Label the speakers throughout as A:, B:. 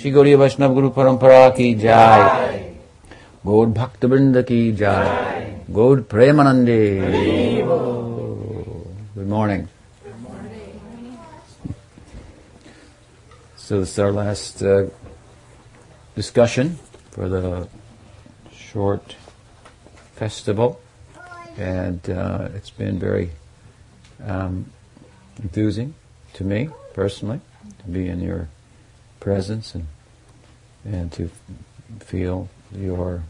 A: श्री गौरी वैष्णव गुरु परंपरा की जय गौर भक्त वृंद की जय गौर प्रेमानंदे Good morning. So this is our last uh, discussion for the short festival, and uh, it's been very um, enthusing to me personally to be in your presence and and to feel your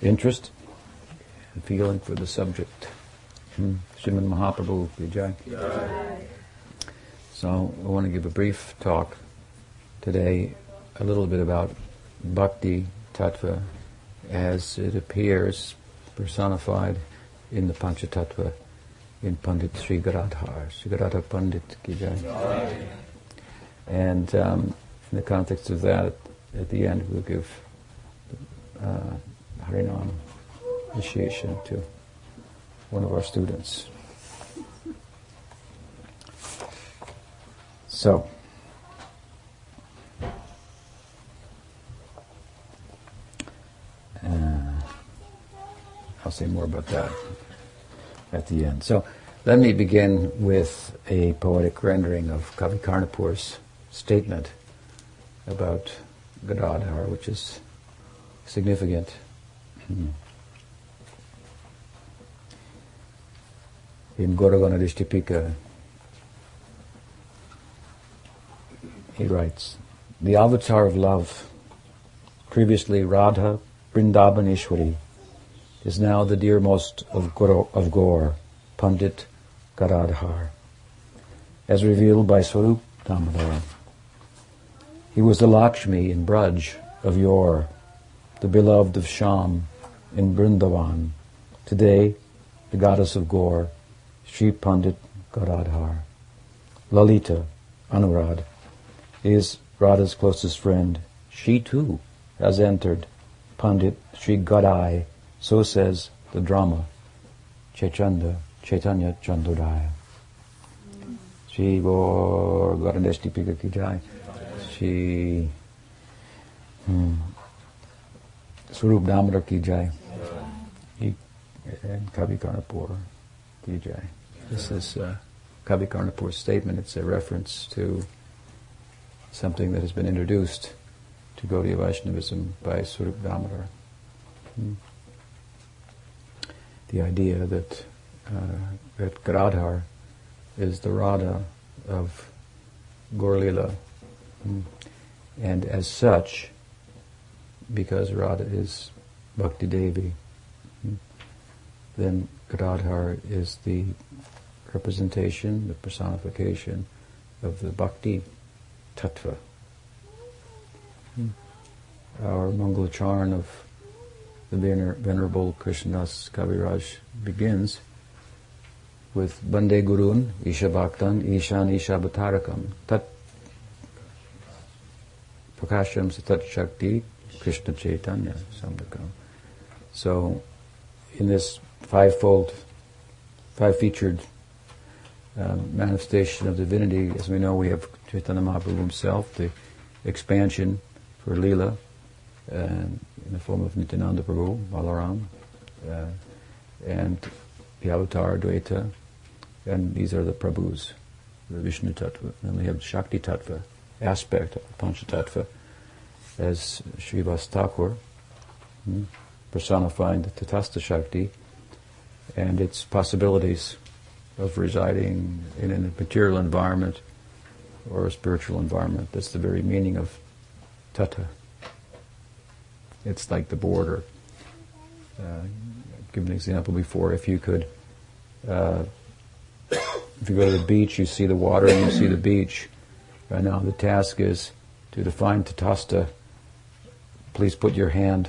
A: interest and feeling for the subject. Hmm. Mahaprabhu ki jai. So I want to give a brief talk today, a little bit about Bhakti Tattva as it appears personified in the Panchatattva in Pandit Sri Gadadhar, Sri Gadadhar Pandit ki jai. And um, in the context of that, at the end we'll give uh, Harinam initiation to one of our students. So, uh, I'll say more about that at the end. So, let me begin with a poetic rendering of Kavi Karnapur's statement about Gadadhar, which is significant. In Goragana Dishtipika, he writes, The avatar of love, previously Radha Vrindavaneshwari, is now the dearmost of, Goro, of Gaur, Pandit Gadadhar, as revealed by Swarup Damodar. He was the Lakshmi in Braj of yore, the beloved of Sham in Brindavan. today the goddess of Gore, Sri Pandit Gadadhar. Lalita, Anurad, is Radha's closest friend. She too has entered Pandit Sri Gadai, so says the drama, Chechanda, Chaitanya Chandodaya. Sri Gaur Garadeshti Pika Ki Damodar Ki Jai. And Kavi Karnapur Jai. This is uh, Kavi Karnapur's statement. It's a reference to something that has been introduced to Gaudiya Vaishnavism by Swarup Damodar. Hmm. The idea that uh, that Gadadhar is the Radha of Gaur-lila. Hmm. And as such, because Radha is Bhakti Devi, hmm, then Gadadhar is the representation, the personification of the Bhakti Tattva. Hmm. Our Mangalacharan of the Vener- Venerable Krishnadas Kaviraj begins with Bande Gurun, Isha Bhaktan, Ishan Isha Bhatarakam, Tat Prakasham Satat Shakti, Krishna Chaitanya Samdakam. So, in this fivefold, five-featured um, manifestation of divinity, as we know, we have Chaitanya Mahaprabhu himself, the expansion for Leela, uh, in the form of Nityananda Prabhu, Balaram, uh, and the Avatar Dvaita, and these are the Prabhus, the Vishnu Tattva. And we have Shakti Tattva aspect of Panchatattva as Srivas Thakur, hmm, personifying the Tatasta Shakti and its possibilities of residing in a material environment or a spiritual environment. That's the very meaning of Tata. It's like the border. Uh, I've given an example before. If you could, uh, if you go to the beach, you see the water and you see the beach. Right now, the task is to define Tatasta. Please put your hand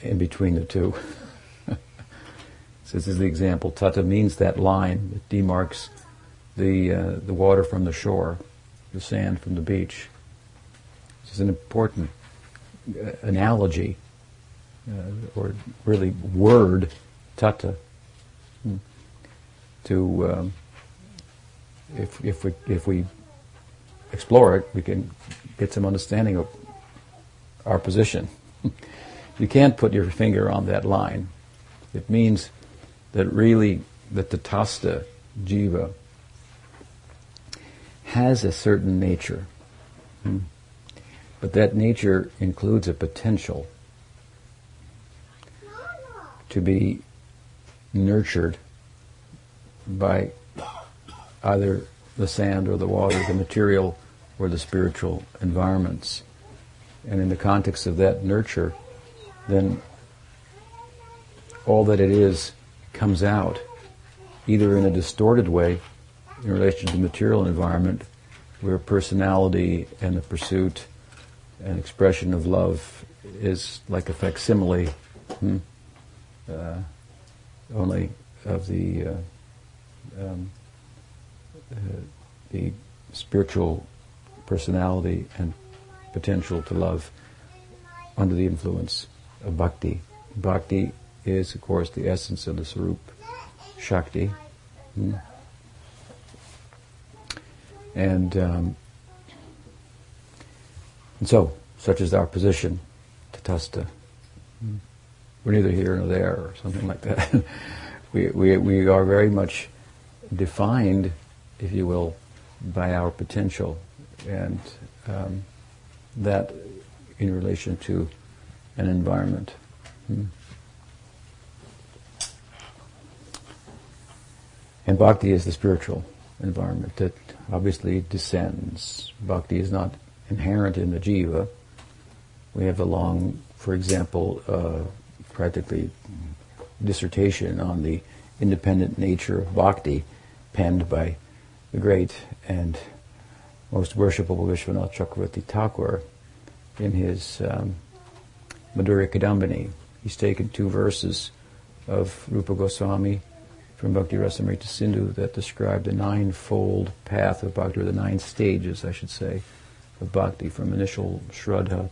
A: in between the two. so this is the example. Tata means that line that demarks the uh, the water from the shore, the sand from the beach. This is an important uh, analogy, uh, or really word, tata. Hmm. To um, if if we if we explore it, we can get some understanding of our position. you can't put your finger on that line. It means that really that the tatastha jiva has a certain nature. Hmm. But that nature includes a potential to be nurtured by either the sand or the water, the material or the spiritual environments. And in the context of that nurture, then all that it is comes out, either in a distorted way in relation to the material environment, where personality and the pursuit and expression of love is like a facsimile, hmm, uh, only of the uh, um, uh, the spiritual personality and potential to love under the influence of bhakti. Bhakti is, of course, the essence of the Swarup Shakti. Hmm. And, um, and so, such is our position, tatastha. Hmm. We're neither here nor there, or something like that. we, we, we are very much defined, if you will, by our potential, and um, that in relation to an environment. Hmm. And bhakti is the spiritual environment that obviously descends. Bhakti is not inherent in the jiva. We have a long, for example, uh, practically dissertation on the independent nature of bhakti penned by the great and most worshipable Vishwanath Chakravarti Thakur in his um, Madhurya. He's taken two verses of Rupa Goswami from Bhakti Rasamrita Sindhu that describe the ninefold path of bhakti, or the nine stages, I should say, of bhakti, from initial shraddha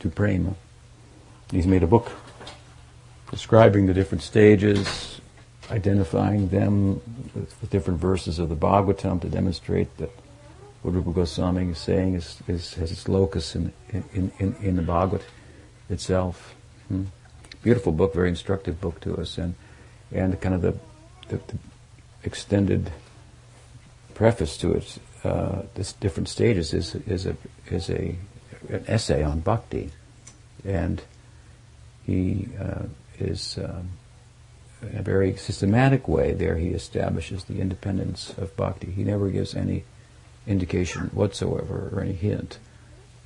A: to prema. He's made a book describing the different stages, identifying them with, different verses of the Bhagavatam to demonstrate that what Rupa Goswami is saying is, is has its locus in, in, in, in the Bhagavat itself. Hmm. Beautiful book, very instructive book to us, and and kind of the, the, the extended preface to it, uh, this different stages is is a is a an essay on bhakti, and he uh, is um, in a very systematic way there he establishes the independence of bhakti. He never gives any indication whatsoever or any hint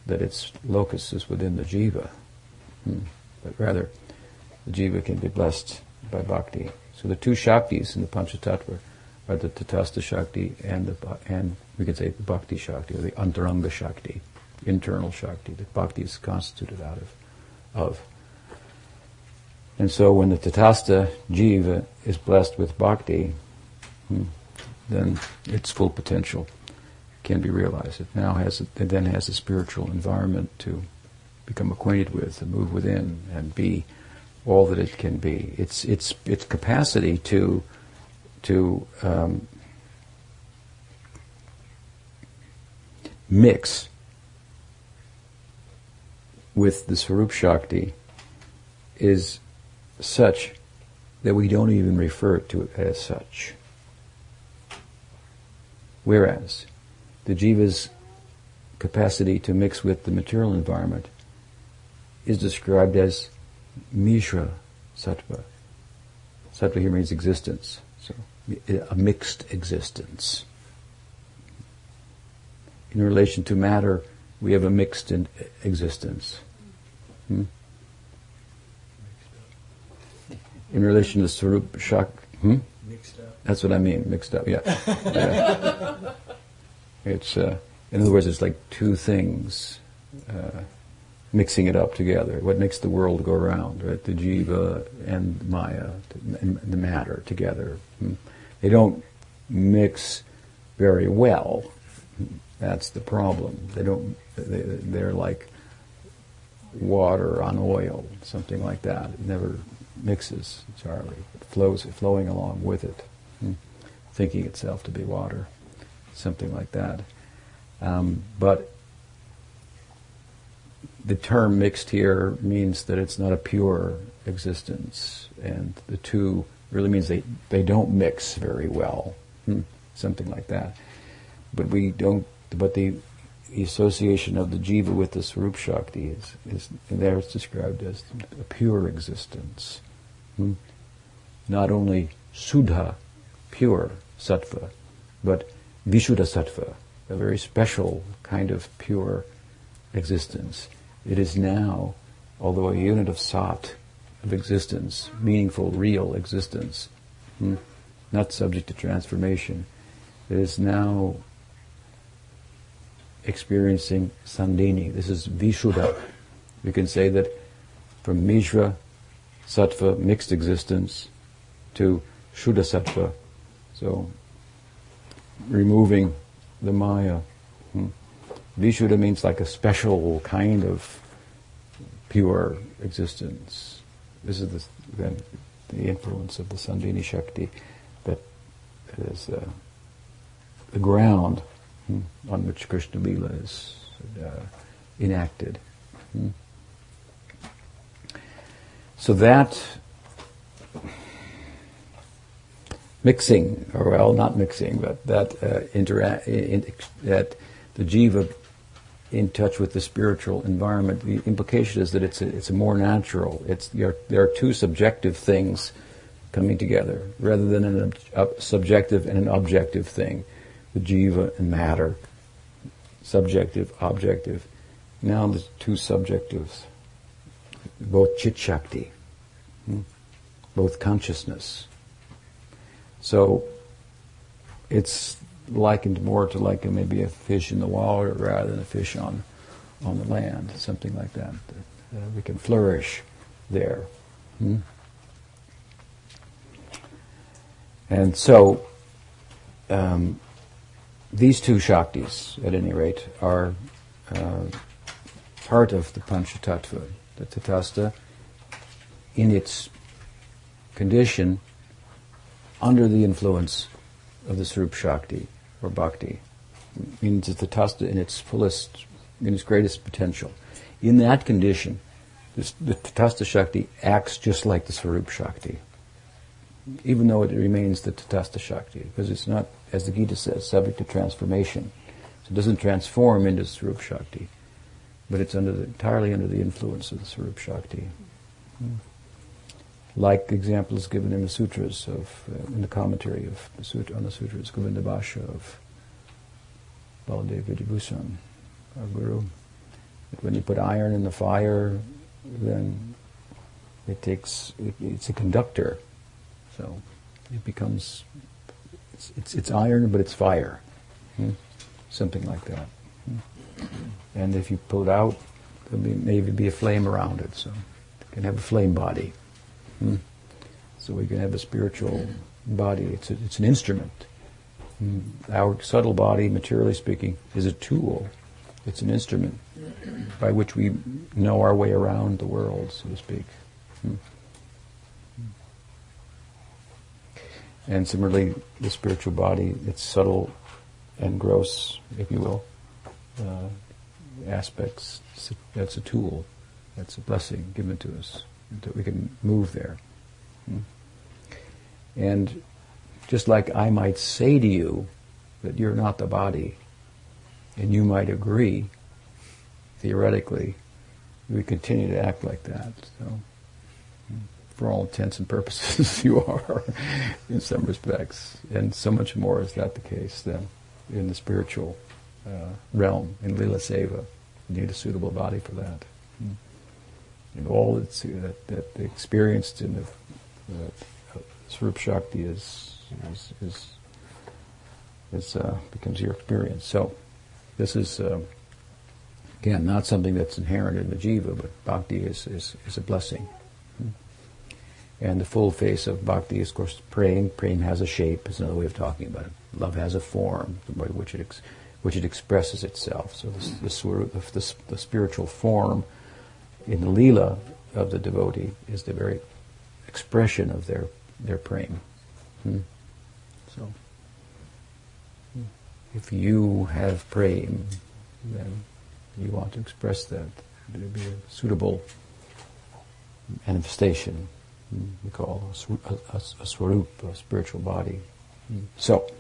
A: that its locus is within the jiva, hmm. but rather the jiva can be blessed by bhakti. So the two shaktis in the Panchatattva are the Tatastha Shakti and the and we could say the Bhakti Shakti or the Antaranga Shakti, internal Shakti that Bhakti is constituted out of. of. And so when the Tatasta Jiva is blessed with Bhakti, hmm, then its full potential can be realized. It now has, it then has a spiritual environment to become acquainted with, and move within, and be all that it can be. Its its its capacity to to um, mix with the Swarup Shakti is such that we don't even refer to it as such. Whereas the jiva's capacity to mix with the material environment is described as Mishra Sattva. Sattva here means existence, so a mixed existence. In relation to matter, we have a mixed existence. Hmm? In relation to Swarup Shak, hmm? Mixed up. That's what I mean, mixed up, yeah. yeah. It's, uh, in other words, it's like two things. Uh, mixing it up together. What makes the world go round, right? The jiva and Maya, and the matter together. Hmm. They don't mix very well. That's the problem. They don't. They, are like water on oil, something like that. It never mixes Charlie, flows, flowing along with it, hmm. thinking itself to be water, something like that. Um, but the term mixed here means that it's not a pure existence, and the two really means they, they don't mix very well, hmm, something like that. But we don't. But the, the association of the jiva with the Swarup Shakti is, is there. It's described as a pure existence, hmm? not only Sudha, pure sattva, but Vishuddha sattva, a very special kind of pure existence. It is now, although a unit of sat, of existence, meaningful, real existence, hmm, not subject to transformation, it is now experiencing Sandhini. This is Vishuddha. We can say that from Mishra, Sattva, mixed existence, to Shuddha Sattva, so removing the Maya. Hmm. Vishuddha means like a special kind of pure existence. This is the, then the influence of the Sandhini Shakti that is uh, the ground hmm, on which Krishna Lila is uh, enacted. Hmm. So that mixing, or well, not mixing, but that uh, intera- in, that the jiva in touch with the spiritual environment. The implication is that it's a, it's a more natural. It's there are, two subjective things coming together rather than an ob- subjective and an objective thing. The jiva and matter, subjective, objective. Now the two subjectives, both chit shakti, hmm, both consciousness. So it's likened more to like a, maybe a fish in the water rather than a fish on on the land, something like that. uh, we can flourish there. Hmm? And so, um, these two Shaktis, at any rate, are uh, part of the Panchatattva, the Tatastha, in its condition under the influence of the Swarup Shakti or bhakti. means the tasta in its fullest, in its greatest potential. In that condition, the Tatastha Shakti acts just like the Swarup Shakti, even though it remains the Tatastha Shakti, because it's not, as the Gita says, subject to transformation. So it doesn't transform into Swarup Shakti, but it's under the, entirely under the influence of the Swarup Shakti. Hmm. Like examples given in the sutras of, uh, in the commentary of the sutra, on the sutras, Govinda Bhashya of Baladev Vidyabhushan, our guru. That when you put iron in the fire, then it takes, it, it's a conductor. So it becomes, it's, it's, it's iron, but it's fire. Hmm? Something like that. Hmm? And if you pull it out, there'll be, maybe be a flame around it. So it can have a flame body. Hmm? So we can have a spiritual body. It's, a, it's an instrument. Hmm. Our subtle body, materially speaking, is a tool. It's an instrument by which we know our way around the world, so to speak. Hmm. And similarly, the spiritual body, its subtle and gross, if you will, uh, aspects, that's a tool. That's a blessing given to us that we can move there. Hmm. And just like I might say to you that you're not the body, and you might agree, theoretically, we continue to act like that. So, hmm, for all intents and purposes, you are in some respects, and so much more is that the case than in the spiritual uh, realm in Lila Seva. You need a suitable body for that. Hmm and all that's uh, that, experienced in the uh, Swarup Shakti is is is, is uh, becomes your experience. So this is uh, again not something that's inherent in the jiva, but bhakti is is, is a blessing. And the full face of bhakti is, of course, praying. Praying has a shape. Is another way of talking about it. Love has a form, by which it ex- which it expresses itself. So the, the, the, the spiritual form in the lila of the devotee is the very expression of their their prema. Hmm. So. Hmm. if you have prem, then you want to express that. It would be a suitable manifestation. We call a, a, a swarup, a spiritual body. So,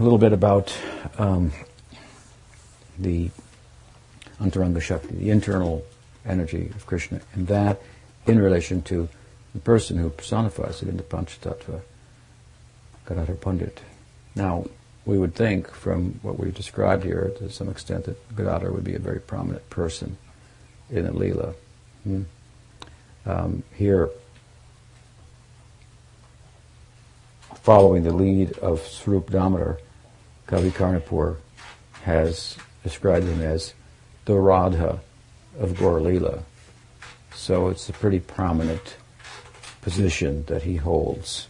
A: a little bit about um, the Antaranga Shakti, the internal energy of Krishna, and that in relation to the person who personifies it in the Panchatattva, Gadadhar Pandit. Now, we would think from what we've described here to some extent that Gadadhar would be a very prominent person in the Leela. Hmm. Um, here, following the lead of Swarup Damodar, Kavi Karnapur has described him as the Radha of Gaur So it's a pretty prominent position that he holds,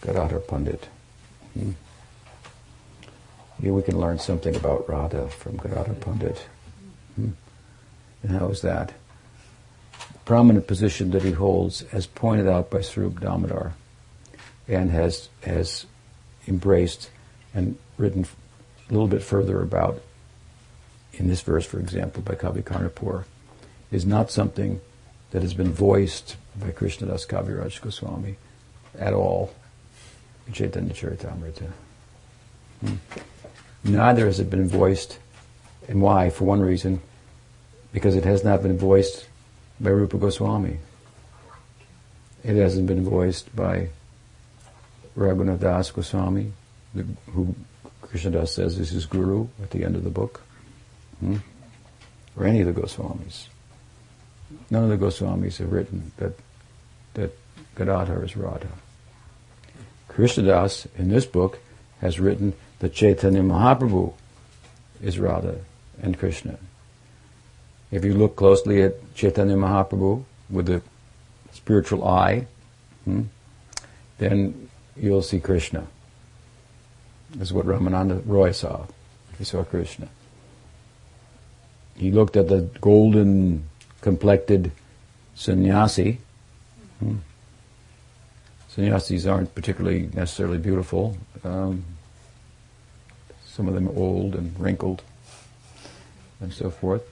A: Gadadhar Pandit. Hmm. Here we can learn something about Radha from Gadadhar Pandit. Hmm. And how is that? Prominent position that he holds, as pointed out by Swarup Damodar, and has has embraced and written a little bit further about in this verse, for example, by Kavi Karnapur, is not something that has been voiced by Krishnadas Kaviraj Goswami at all in Chaitanya Charitamrita. Hmm. Neither has it been voiced, and why? For one reason, because it has not been voiced by Rupa Goswami. It hasn't been voiced by Raghunath Das Goswami, the, who Krishnadas says this is his guru at the end of the book, hmm? or any of the Goswamis. None of the Goswamis have written that that Gadadhar is Radha. Krishnadas, in this book, has written that Chaitanya Mahaprabhu is Radha and Krishna. If you look closely at Chaitanya Mahaprabhu with the spiritual eye, hmm, then you'll see Krishna. This is what Ramananda Roy saw. He saw Krishna. He looked at the golden complected sannyasi. Hmm. Sannyasis aren't particularly necessarily beautiful. Um, some of them old and wrinkled and so forth.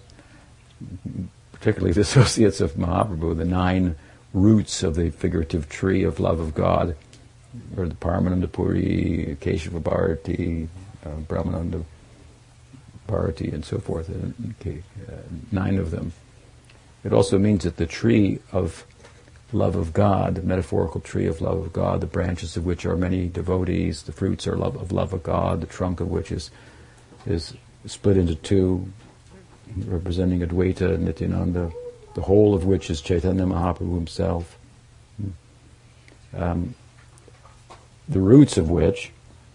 A: Particularly the associates of Mahaprabhu, the nine roots of the figurative tree of love of God, or the Paramananda Puri, Keshava Bharati, uh, Brahmananda Bharati, and so forth, okay, uh, nine of them. It also means that the tree of love of God, the metaphorical tree of love of God, the branches of which are many devotees, the fruits are love of love of God, the trunk of which is is split into two, representing Advaita and Nityananda, the whole of which is Chaitanya Mahaprabhu himself. Um, the roots of which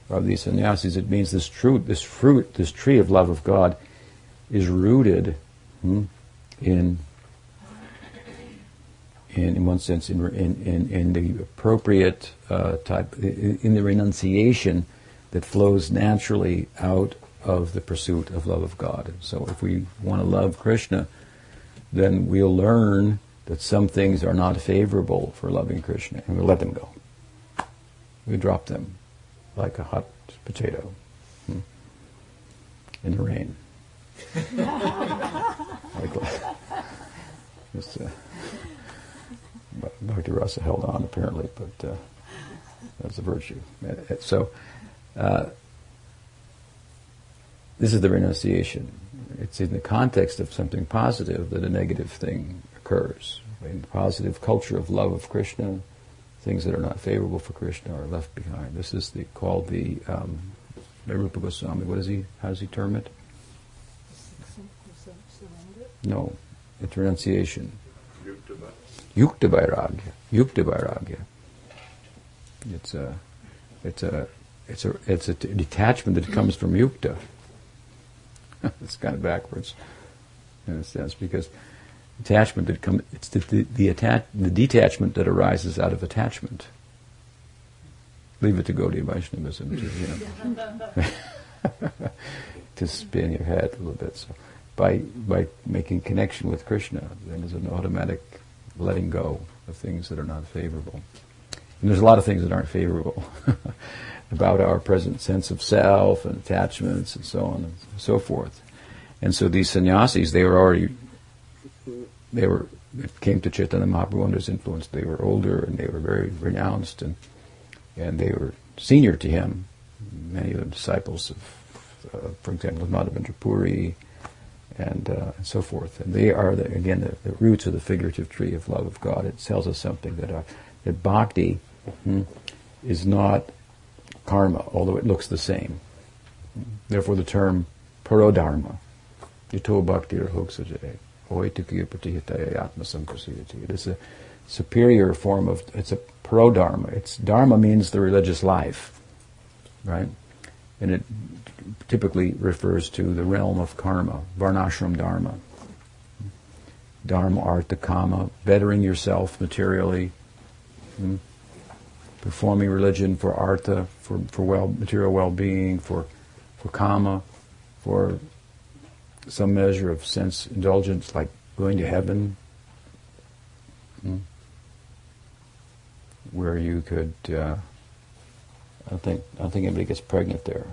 A: of these sannyasis, it means this fruit, this fruit, this tree of love of God is rooted hmm, in in, in one sense, in, in, in, the appropriate uh, type, in the renunciation that flows naturally out of the pursuit of love of God. So if we want to love Krishna, then we'll learn that some things are not favorable for loving Krishna, and we'll let them go. We drop them like a hot potato hmm, in the rain. like, just, uh, Bhakti Rasa held on apparently, but uh, that's a virtue. So uh, this is the renunciation. It's in the context of something positive that a negative thing occurs. In the positive culture of love of Krishna, things that are not favorable for Krishna are left behind. This is the, called the um, Rupa Goswami. What is he? How does he term it? No, it's renunciation. Yukta Vairagya. Yukta Vairagya. It's a, it's a, it's a, it's a t- detachment that comes from Yukta. it's kind of backwards in a sense because attachment that comes, it's the, the, the, attach, the detachment that arises out of attachment. Leave it to Gaudiya Vaishnavism to, you know, to spin your head a little bit. So by, by making connection with Krishna, then there's an automatic letting go of things that are not favorable. And there's a lot of things that aren't favorable. about our present sense of self and attachments and so on and so forth. And so these sannyasis, they were already, they were, came to Chaitanya Mahaprabhu under his influence. They were older and they were very renounced and, and they were senior to him. Many of them disciples of, uh, for example, Madhavendra Puri and, uh, and so forth. And they are, the, again, the, the, roots of the figurative tree of love of God. It tells us something that, uh, that bhakti hmm, is not karma, although it looks the same. Therefore, the term parodharma, yato bhakti or hoksaje, it is a superior form of, it's a pro-dharma. It's, dharma means the religious life, right? And it typically refers to the realm of karma, varnashram dharma. Dharma, artha, kama, bettering yourself materially, hmm? performing religion for artha, for, for well, material well-being, for, for kama, for some measure of sense indulgence, like going to heaven, hmm? where you could. Uh, I don't think I don't think anybody gets pregnant there.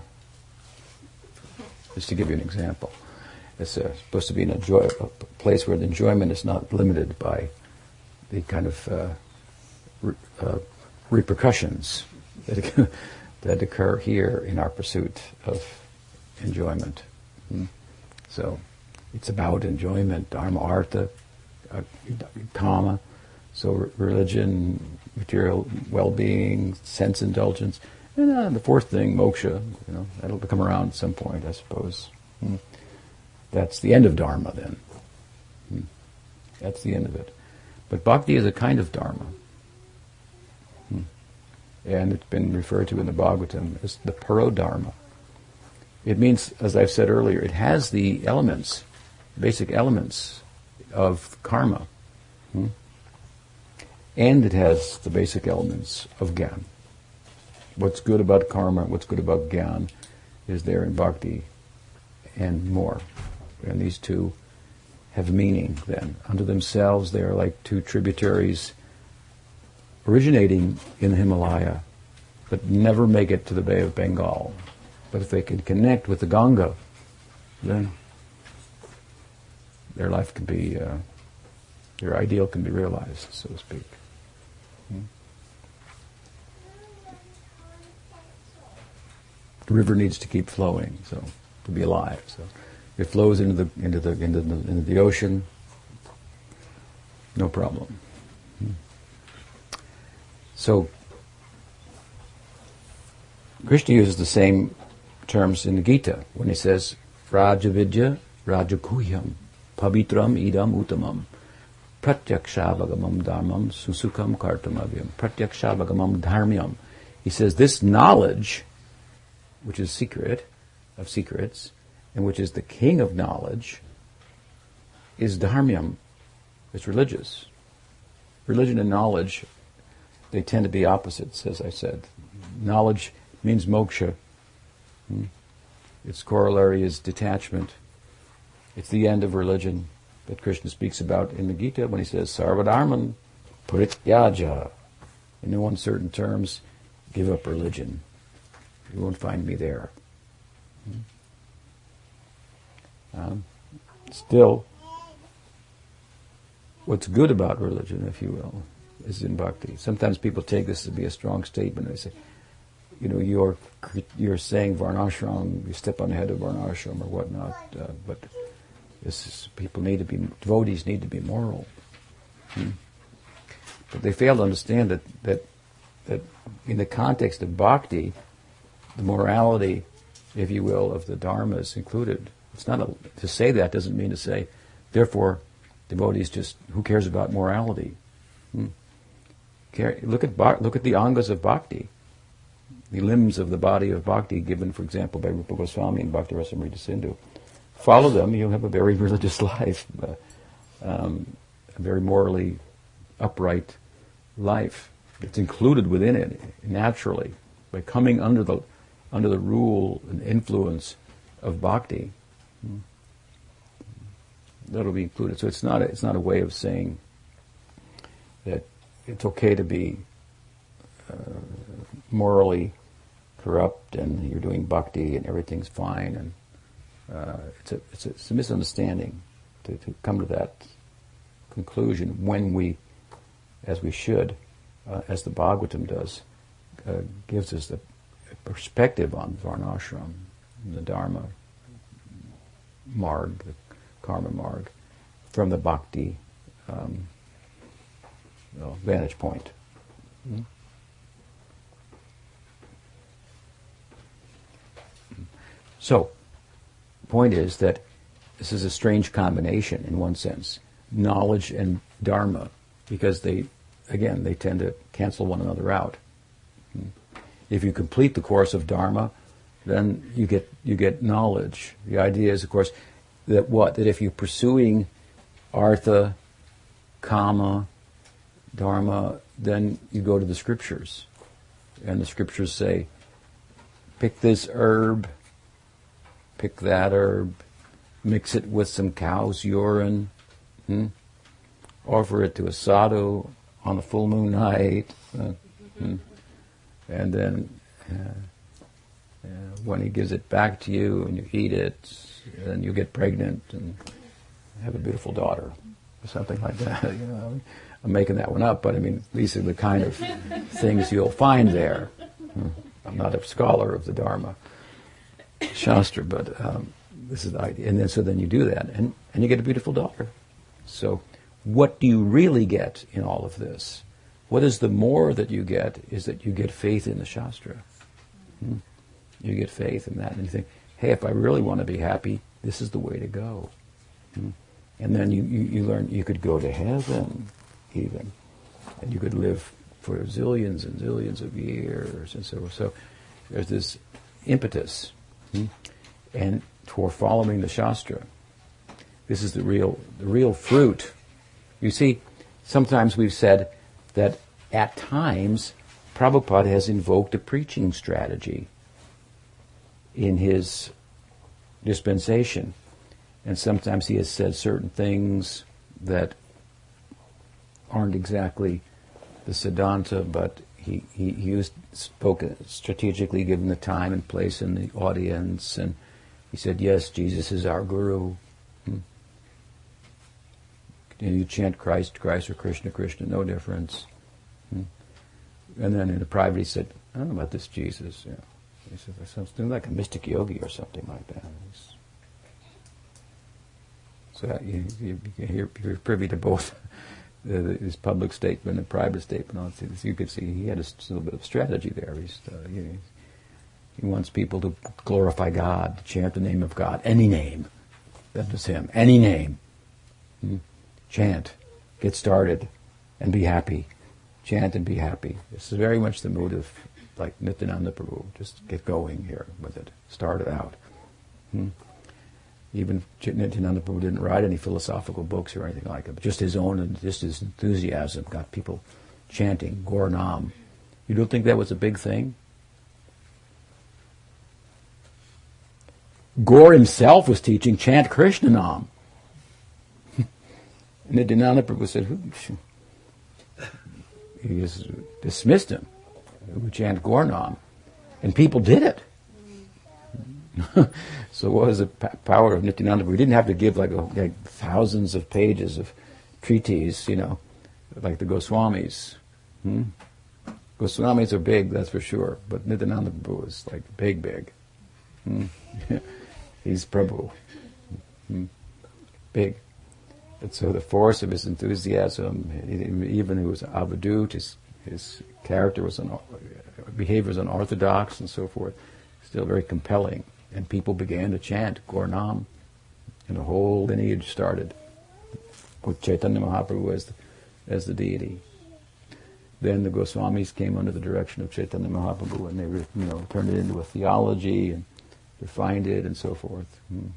A: Just to give you an example, it's uh, supposed to be a place where the enjoyment is not limited by the kind of uh, re- uh, repercussions that, that occur here in our pursuit of enjoyment. Mm. So it's about enjoyment, dharma, artha, uh, kama. So religion, material well-being, sense indulgence, and uh, the fourth thing, moksha. You know, that'll come around at some point, I suppose. Hmm. That's the end of dharma, then. Hmm. That's the end of it. But bhakti is a kind of dharma. Hmm. And it's been referred to in the Bhagavatam as the parodharma. It means, as I've said earlier, it has the elements, basic elements of karma. Hmm? And it has the basic elements of gyan. What's good about karma, and what's good about gyan is there in bhakti and more. And these two have meaning then. Unto themselves, they are like two tributaries originating in the Himalaya, but never make it to the Bay of Bengal. But if they can connect with the Ganga, then their life can be, uh, their ideal can be realized, so to speak. Hmm? The river needs to keep flowing, so to be alive. So it flows into the into the into the, into the ocean, no problem. Hmm? So Krishna uses the same terms in the Gita when he says Rajavidya Rajaguhyam Pavitram Idam Uttamam Pratyakshabagamam Dharmam Susukam Kartamavyam Pratyakshabagamam Dharmyam He says this knowledge, which is secret of secrets, and which is the king of knowledge, is dharmyam. It's religious. Religion and knowledge, they tend to be opposites, as I said. Knowledge means moksha? Its corollary is detachment. It's the end of religion that Krishna speaks about in the Gita when he says, Sarvadharman Parityaja. In no uncertain terms, give up religion. You won't find me there. Hmm? Um, still, what's good about religion, if you will, is in bhakti. Sometimes people take this to be a strong statement. They say, you know, you're you're saying varnashram, you step on the head of varnashram or whatnot, uh, but this is, people need to be devotees need to be moral. Hmm. But they fail to understand that that that in the context of bhakti, the morality, if you will, of the dharma is included. It's not a, to say that doesn't mean to say, therefore, devotees just who cares about morality. Hmm. Look at look at the angas of bhakti the limbs of the body of bhakti given, for example, by Rupa Goswami and Bhakti Rasamrita Sindhu. Follow them, you'll have a very religious life, uh, um, a very morally upright life. It's included within it naturally by coming under the under the rule and influence of bhakti. That'll be included. So it's not a, it's not a way of saying that it's okay to be uh, morally corrupt and you're doing bhakti and everything's fine and uh, it's, a, it's, a, it's a misunderstanding to, to come to that conclusion when we, as we should, uh, as the Bhagavatam does, uh, gives us the perspective on Varnashram, the Dharma marg, the karma marg, from the bhakti um, vantage point. Mm-hmm. So, point is that this is a strange combination in one sense knowledge and dharma because they again they tend to cancel one another out. Hmm. if you complete the course of dharma then you get you get knowledge. The idea is of course that what? That if you're pursuing artha kama dharma then you go to the scriptures. And the scriptures say pick this herb pick that herb mix it with some cow's urine, hmm? offer it to a sadhu on a full moon night, uh, hmm? and then uh, uh, when he gives it back to you and you eat it, then you get pregnant and have a beautiful daughter, or something like that. You know, I'm making that one up, but I mean these are the kind of things you'll find there. Hmm? I'm not a scholar of the Dharma Shastra, but um, this is the idea. And then so then you do that, and, and you get a beautiful daughter. So what do you really get in all of this? What is the more that you get is that you get faith in the Shastra. Hmm? You get faith in that, and you think, hey, if I really want to be happy, this is the way to go. Hmm? And then you, you, you learn you could go to heaven, even, and you could live for zillions and zillions of years, and so so. There's this impetus, and for following the Shastra. This is the real, the real fruit. You see, sometimes we've said that at times Prabhupada has invoked a preaching strategy in his dispensation. And sometimes he has said certain things that aren't exactly the Siddhanta, but he, he spoke strategically given the time and place and the audience and he said, Yes, Jesus is our guru. Hmm. And you chant Christ, Christ, or Krishna, Krishna, no difference. Hmm. And then in the private, he said, I don't know about this Jesus. Yeah. He said, something like a mystic yogi or something like that. So you, you, you're, you're privy to both his public statement and private statement. You could see he had a little bit of strategy there. He's, uh, you he wants people to glorify God, to chant the name of God, any name. That was him. Any name. Hmm? Chant. Get started. And be happy. Chant and be happy. This is very much the mood of like Nityananda Prabhu. Just get going here with it. Start it out. Hmm? Even Nityananda Prabhu didn't write any philosophical books or anything like that, but just his own and just his enthusiasm got people chanting Gaur Nam. You don't think that was a big thing? Gaur himself was teaching chant Krishna Nam. and Nityananda Prabhu said, he just dismissed him, who chant Gaur Nam. And people did it. so what was the power of Nityananda? We didn't have to give like, a, like, thousands of pages of treatises, you know, like the Goswamis. Hmm? Goswamis are big, that's for sure, but Nityananda Prabhu is like big, big. Hmm? He's Prabhu. Hmm. Big. And so the force of his enthusiasm, even he was avadut, his, his character was, behavior was unorthodox and so forth, still very compelling. And people began to chant Gaur Nam, and a whole lineage started with Chaitanya Mahaprabhu as the, as the deity. Then the Goswamis came under the direction of Chaitanya Mahaprabhu, and they, you know, turned it into a theology and refined it and so forth. Hmm.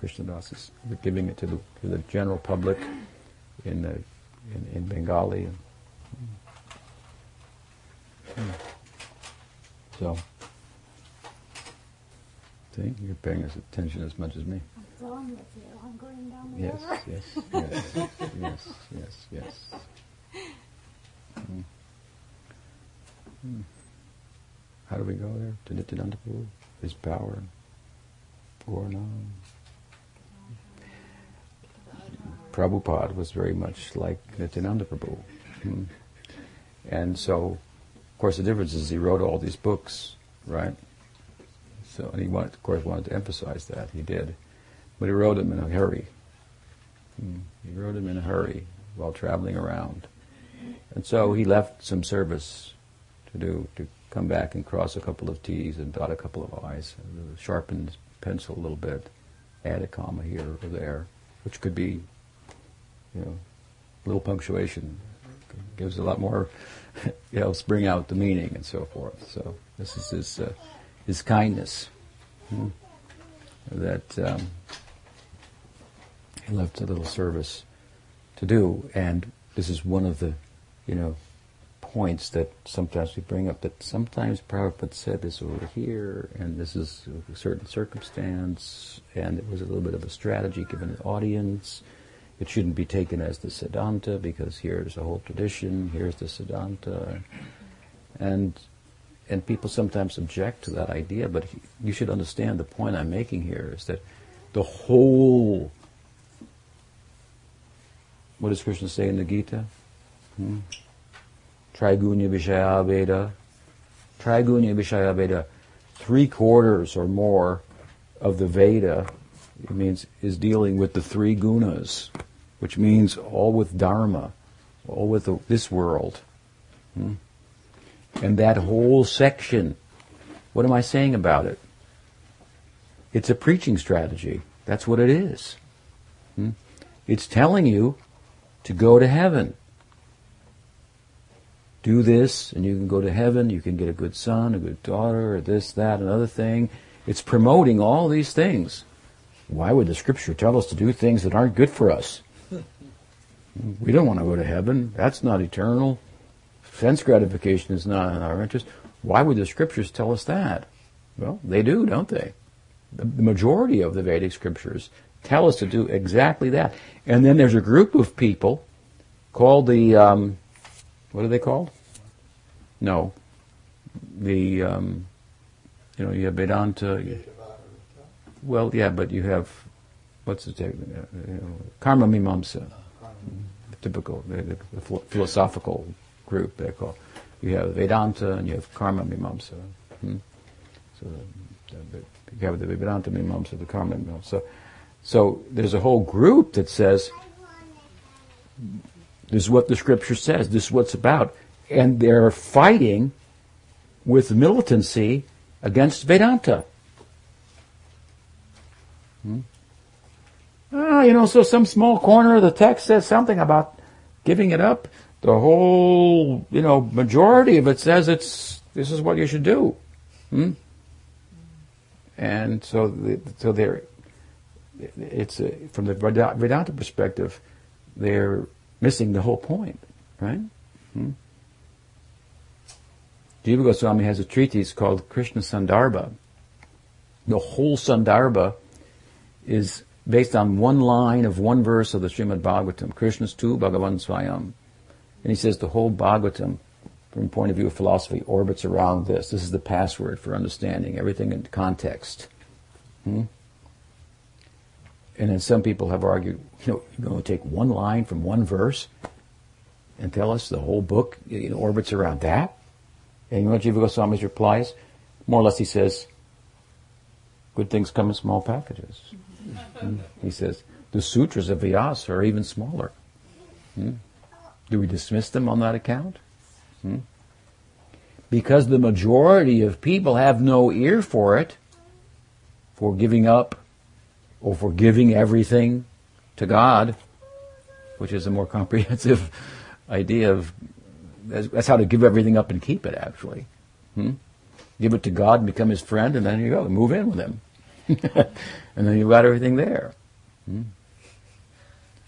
A: Krishnadas is giving it to the, to the general public in, the, in, in Bengali. Hmm. So, see, you're paying us attention as much as me.
B: I'm going with you. I'm going down the
A: yes,
B: river.
A: yes, yes, yes, yes, yes. Hmm. Hmm. how do we go there? To Nityananda Prabhu, his power. Purnam. Prabhupada was very much like Nityananda Prabhu. Hmm. And so, of course, the difference is he wrote all these books, right? So, and he wanted, of course, wanted to emphasize that. He did. But he wrote them in a hurry. Hmm. He wrote them in a hurry while traveling around. And so he left some service to do, to come back and cross a couple of T's and dot a couple of I's, sharpen pencil a little bit, add a comma here or there, which could be, you know, a little punctuation. Gives a lot more, you know, bring out the meaning and so forth. So this is his, uh, his kindness. Hmm, that um, he left a little service to do, and this is one of the, you know, points that sometimes we bring up. That sometimes Prabhupada said this over here, and this is a certain circumstance, and it was a little bit of a strategy given the audience. It shouldn't be taken as the Siddhanta because here's a whole tradition, here's the Siddhanta, and and people sometimes object to that idea. But you should understand the point I'm making here is that the whole what does Krishna say in the Gita? Hmm? Trigunya Vishaya Veda. Trigunya Vishaya Veda. Three quarters or more of the Veda, it means, is dealing with the three gunas, which means all with Dharma, all with the, this world. Hmm? And that whole section, what am I saying about it? It's a preaching strategy. That's what it is. Hmm? It's telling you to go to heaven. Do this and you can go to heaven, you can get a good son, a good daughter, or this, that, another thing. It's promoting all these things. Why would the scripture tell us to do things that aren't good for us? We don't want to go to heaven. That's not eternal. Sense gratification is not in our interest. Why would the scriptures tell us that? Well, they do, don't they? The majority of the Vedic scriptures tell us to do exactly that. And then there's a group of people called the, um, what are they called? No. The, um, you know, you have Vedanta. Well, yeah, but you have, what's the technique? Uh, you know, Karma Mimamsa. The typical, the, the, philosophical group they call. You have Vedanta and you have Karma Mimamsa. Hmm? So the, the, you have the Vedanta Mimamsa, the Karma Mimamsa. So, so there's a whole group that says, this is what the scripture says, this is what's about. And they're fighting with militancy against Vedanta. Hmm? Ah, you know, so some small corner of the text says something about giving it up. The whole, you know, majority of it says it's, this is what you should do. Hmm? And so, the, so they're, it's a, from the Vedanta perspective, they're missing the whole point, right? Hmm? Jiva Goswami has a treatise called Krishna Sandarbha. The whole Sandarbha is based on one line of one verse of the Srimad Bhagavatam, Krishna's tu Bhagavan Swayam. And he says the whole Bhagavatam, from the point of view of philosophy, orbits around this. This is the password for understanding everything in context. Hmm? And then some people have argued, you know, you're going to take one line from one verse and tell us the whole book you know, orbits around that? And you know what Jiva Goswami's replies? More or less he says, good things come in small packages. Hmm? He says, the sutras of Vyasa are even smaller. Hmm? Do we dismiss them on that account? Hmm? Because the majority of people have no ear for it, for giving up or for giving everything to God, which is a more comprehensive idea of that's how to give everything up and keep it. Actually, hmm? give it to God and become His friend, and then you go move in with Him, and then you've got everything there. Hmm?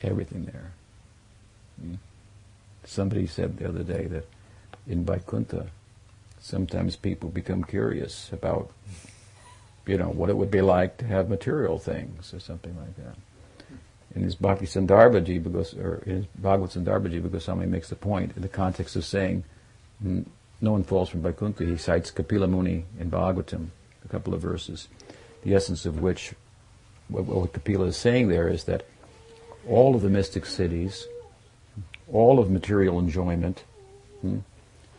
A: Everything there. Hmm? Somebody said the other day that in Vaikuntha, sometimes people become curious about you know, what it would be like to have material things or something like that. In his Bhakti Sandarbha Jiva or in his Bhagavad Jiva Goswami makes the point in the context of saying, no one falls from Vaikuntha. He cites Kapila Muni in Bhagavatam, a couple of verses, the essence of which, what, what Kapila is saying there is that all of the mystic siddhis, all of material enjoyment, hmm,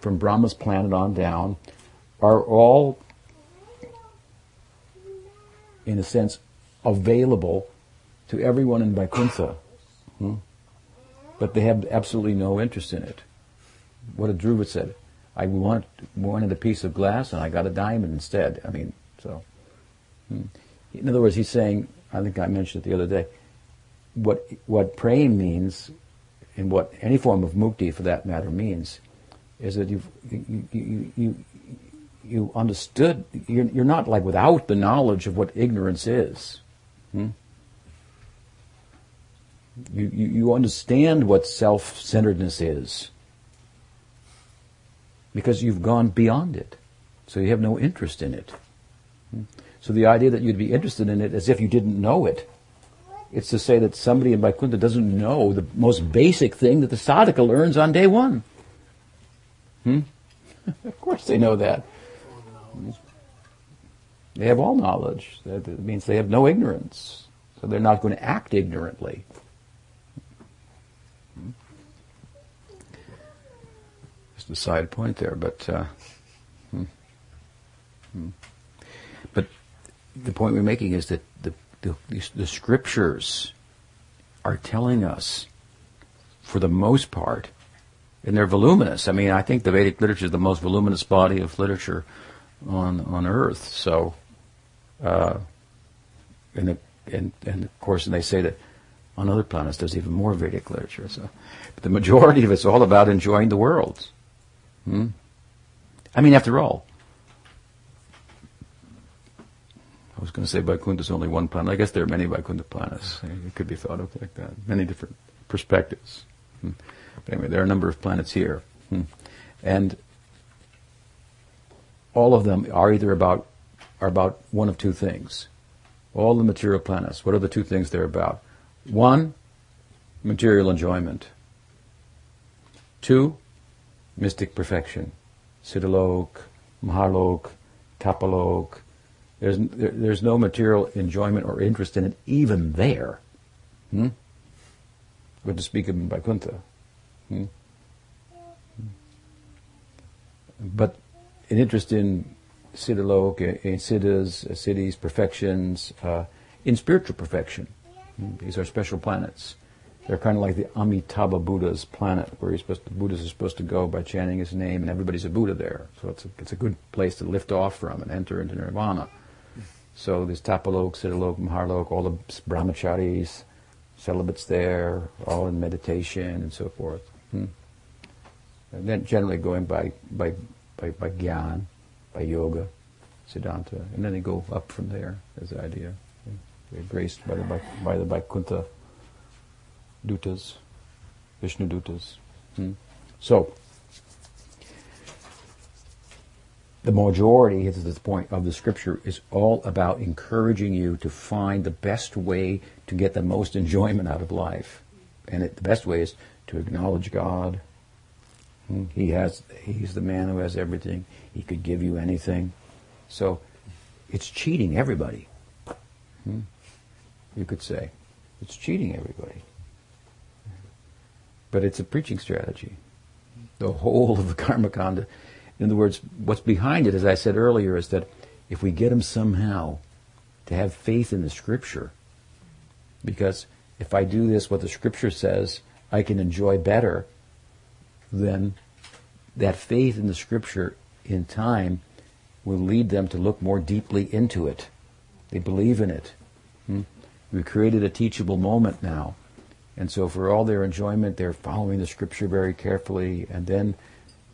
A: from Brahma's planet on down, are all, in a sense, available to everyone in Vaikuntha. Hmm? But they have absolutely no interest in it. What a Dhruva said. I want, wanted a piece of glass and I got a diamond instead. I mean, so. Hmm. In other words, he's saying, I think I mentioned it the other day, what, what praying means, and what any form of mukti for that matter means, is that you've, you, you, you, you understood, you're, you're not like without the knowledge of what ignorance is. Hmm? You, you, you understand what self-centeredness is because you've gone beyond it. So you have no interest in it. Hmm? So the idea that you'd be interested in it as if you didn't know it, it's to say that somebody in Vaikuntha doesn't know the most basic thing that the sadhaka learns on day one. Hmm? of course they know that. They have all knowledge. That means they have no ignorance. So they're not going to act ignorantly. Just a side point there, but uh, hmm. Hmm. but the point we're making is that the, the, scriptures are telling us, for the most part, and they're voluminous. I mean, I think the Vedic literature is the most voluminous body of literature on on Earth. So, uh, and, the, and and of course, and they say that on other planets there's even more Vedic literature. So, but the majority of it's all about enjoying the world. Hmm? I mean, after all, I was going to say Vaikuntha is only one planet. I guess there are many Vaikuntha planets. It could be thought of like that. Many different perspectives. Hmm. But anyway, there are a number of planets here. Hmm. And all of them are either about are about one of two things. All the material planets, what are the two things they're about? One, material enjoyment. Two, mystic perfection. Siddhalok, Mahalok, Tapalok. There's, there, there's no material enjoyment or interest in it even there. Hmm? But to speak of Vaikuntha. Hmm? But an interest in Siddhalok, in Siddhas, siddhis, perfections, uh, in spiritual perfection. Hmm? These are special planets. They're kind of like the Amitabha Buddha's planet, where he's supposed to, Buddhas are supposed to go by chanting his name, and everybody's a Buddha there. So it's a, it's a good place to lift off from and enter into nirvana. So there's Tapalok, Siddhalok, Mahalok, all the brahmacharis, celibates there, all in meditation and so forth. Hmm. And then generally going by, by, by, by gyan, by yoga, siddhanta, and then they go up from there as the idea. They're graced by the, by, by the Vaikuntha dutas, Vishnu dutas. Hmm? So, the majority, this is the point of the scripture, is all about encouraging you to find the best way to get the most enjoyment out of life. And it, the best way is to acknowledge God. Hmm? He has, he's the man who has everything. He could give you anything. So, it's cheating everybody. Hmm? You could say. It's cheating everybody. But it's a preaching strategy. The whole of the Karma Kanda. In other words, what's behind it, as I said earlier, is that if we get them somehow to have faith in the Scripture, because if I do this, what the Scripture says, I can enjoy better, then that faith in the Scripture in time will lead them to look more deeply into it. They believe in it. Hmm? We've created a teachable moment now. And so for all their enjoyment, they're following the scripture very carefully. And then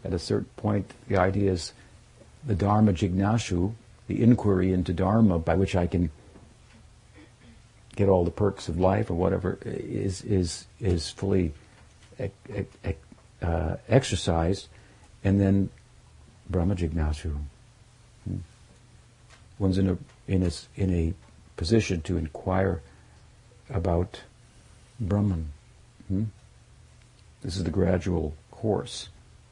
A: at a certain point, the idea is the Dharma jignashu, the inquiry into Dharma by which I can get all the perks of life or whatever, is, is, is fully uh, exercised. And then Brahma jignashu. Hmm. One's in a, in a, in a position to inquire about Brahman. Hmm? This is the gradual course.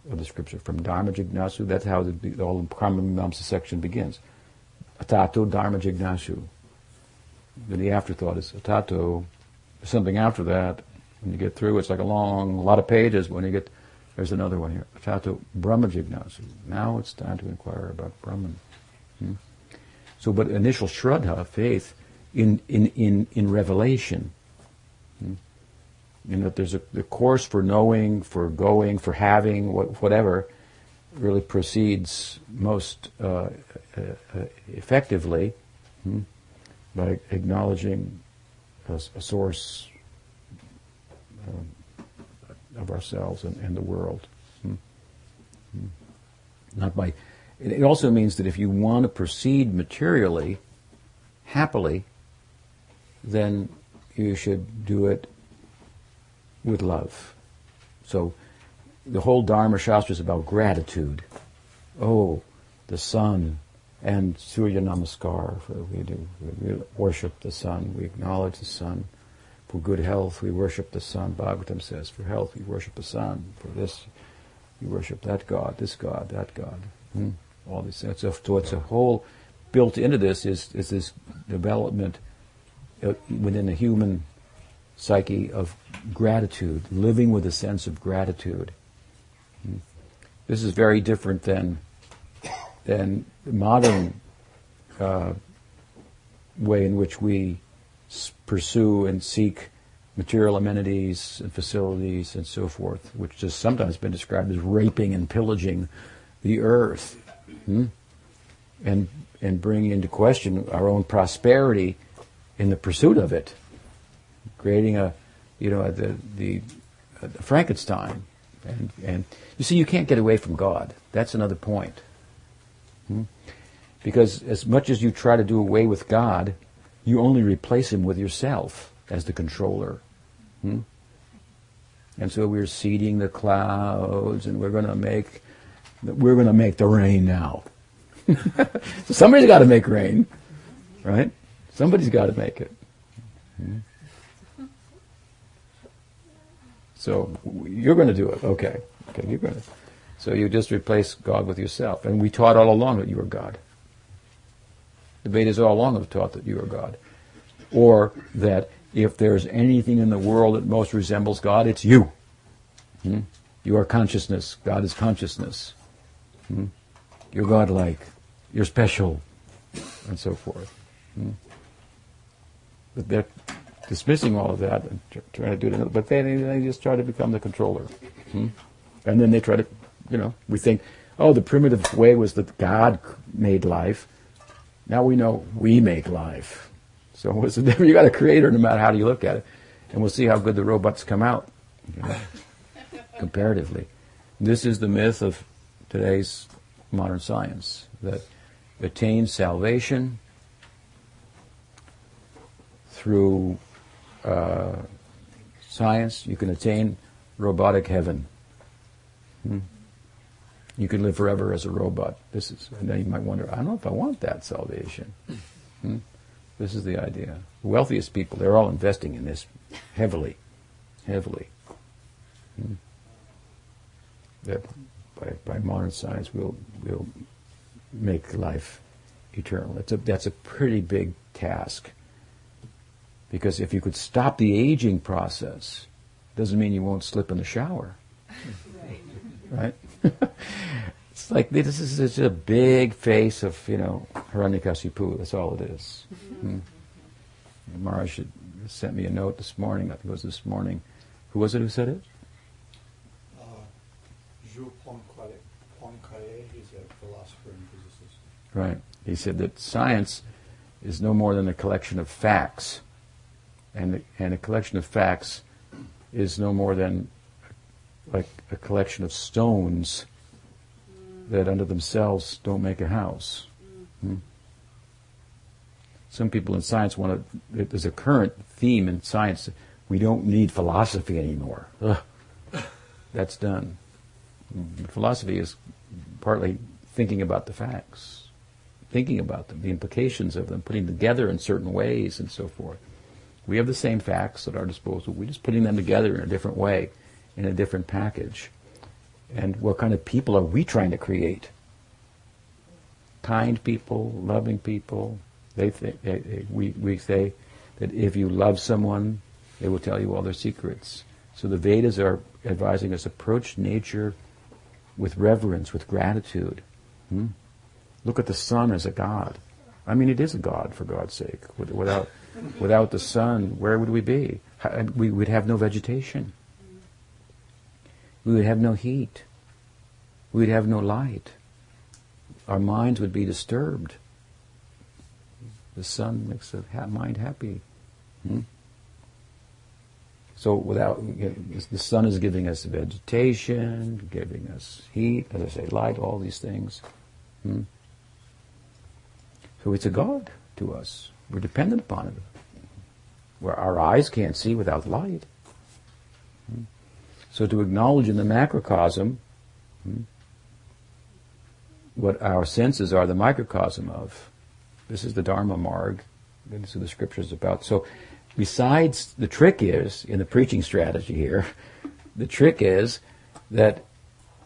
A: Of the scripture from Dharma Jignasu. That's how the, the whole Karma Mimamsa section begins. Atato Dharma Jignasu. Then the afterthought is Atato. Something after that. When you get through, it's like a long, a lot of pages. When you get, there's another one here. Atato Brahma Jignasu. Now it's time to inquire about Brahman. Hmm? So, but initial shraddha, faith, in, in, in, in revelation. You know, there's a the course for knowing, for going, for having, what, whatever, really proceeds most uh, uh, uh, effectively hmm, by acknowledging a, a source um, of ourselves and, and the world. Hmm. Hmm. Not by. It also means that if you want to proceed materially, happily, then you should do it with love. So the whole Dharma Shastra is about gratitude. Oh, the sun and Surya Namaskar. We do we worship the sun. We acknowledge the sun. For good health, we worship the sun. Bhagavatam says, for health, we worship the sun. For this, we worship that God, this God, that God. Hmm? All this. So, so it's a whole built into this is is this development uh, within the human psyche of gratitude, living with a sense of gratitude. This is very different than than the modern uh, way in which we pursue and seek material amenities and facilities and so forth, which has sometimes been described as raping and pillaging the earth, hmm? and and bringing into question our own prosperity in the pursuit of it, creating a, you know, the the, Frankenstein, and and you see, you can't get away from God. That's another point. Hmm? Because as much as you try to do away with God, you only replace Him with yourself as the controller. Hmm? And so we're seeding the clouds, and we're going to make we're going to make the rain now. so somebody's got to make rain, right? Somebody's got to make it. Hmm? So you're going to do it. Okay. Okay, you're going to. So you just replace God with yourself. And we taught all along that you are God. The Vedas all along have taught that you are God. Or that if there's anything in the world that most resembles God, it's you. Hmm? You are consciousness. God is consciousness. Hmm? You're godlike. You're special. And so forth. Hmm? But they're dismissing all of that and trying to do it. But then they just try to become the controller. Hmm? And then they try to, you know, we think, oh, the primitive way was that God made life. Now we know we make life. So what's the difference? You got a creator no matter how you look at it. And we'll see how good the robots come out, you know, comparatively. This is the myth of today's modern science that attains salvation through uh, science. You can attain robotic heaven. Hmm? You can live forever as a robot. This is, and then you might wonder, I don't know if I want that salvation. Hmm? This is the idea. The wealthiest people, they're all investing in this heavily, heavily. Hmm? That by, by modern science, we'll we'll make life eternal. That's a that's a pretty big task. Because if you could stop the aging process, doesn't mean you won't slip in the shower. Right? it's like this is just a big face of, you know, Hiranyakasipu. That's all it is. Mm-hmm. Maharaj sent me a note this morning, I think it was this morning. Who was it who said it?
C: Uh, Jules Poincaré, Poincaré, he's a philosopher and physicist.
A: Right. He said that science is no more than a collection of facts. And, and a collection of facts is no more than like a collection of stones that unto themselves don't make a house. Hmm? Some people in science want to, there's a current theme in science, we don't need philosophy anymore. Ugh. That's done. Philosophy is partly thinking about the facts, thinking about them, the implications of them, putting together in certain ways and so forth. We have the same facts at our disposal. We're just putting them together in a different way, in a different package. And what kind of people are we trying to create? Kind people, loving people. They think they, they, we we say that if you love someone, they will tell you all their secrets. So the Vedas are advising us approach nature with reverence, with gratitude. Hmm? Look at the sun as a god. I mean, it is a god for God's sake. Without without the sun, where would we be? We would have no vegetation. We would have no heat. We would have no light. Our minds would be disturbed. The sun makes the mind happy. Hmm? So without the sun is giving us vegetation, giving us heat, as I say, light, all these things. Hmm? So it's a God to us. We're dependent upon it. Where our eyes can't see without light. Hmm? So to acknowledge in the macrocosm hmm, what our senses are the microcosm of. This is the Dharma Marg. This is the scripture is about. So besides the trick is, in the preaching strategy here, the trick is that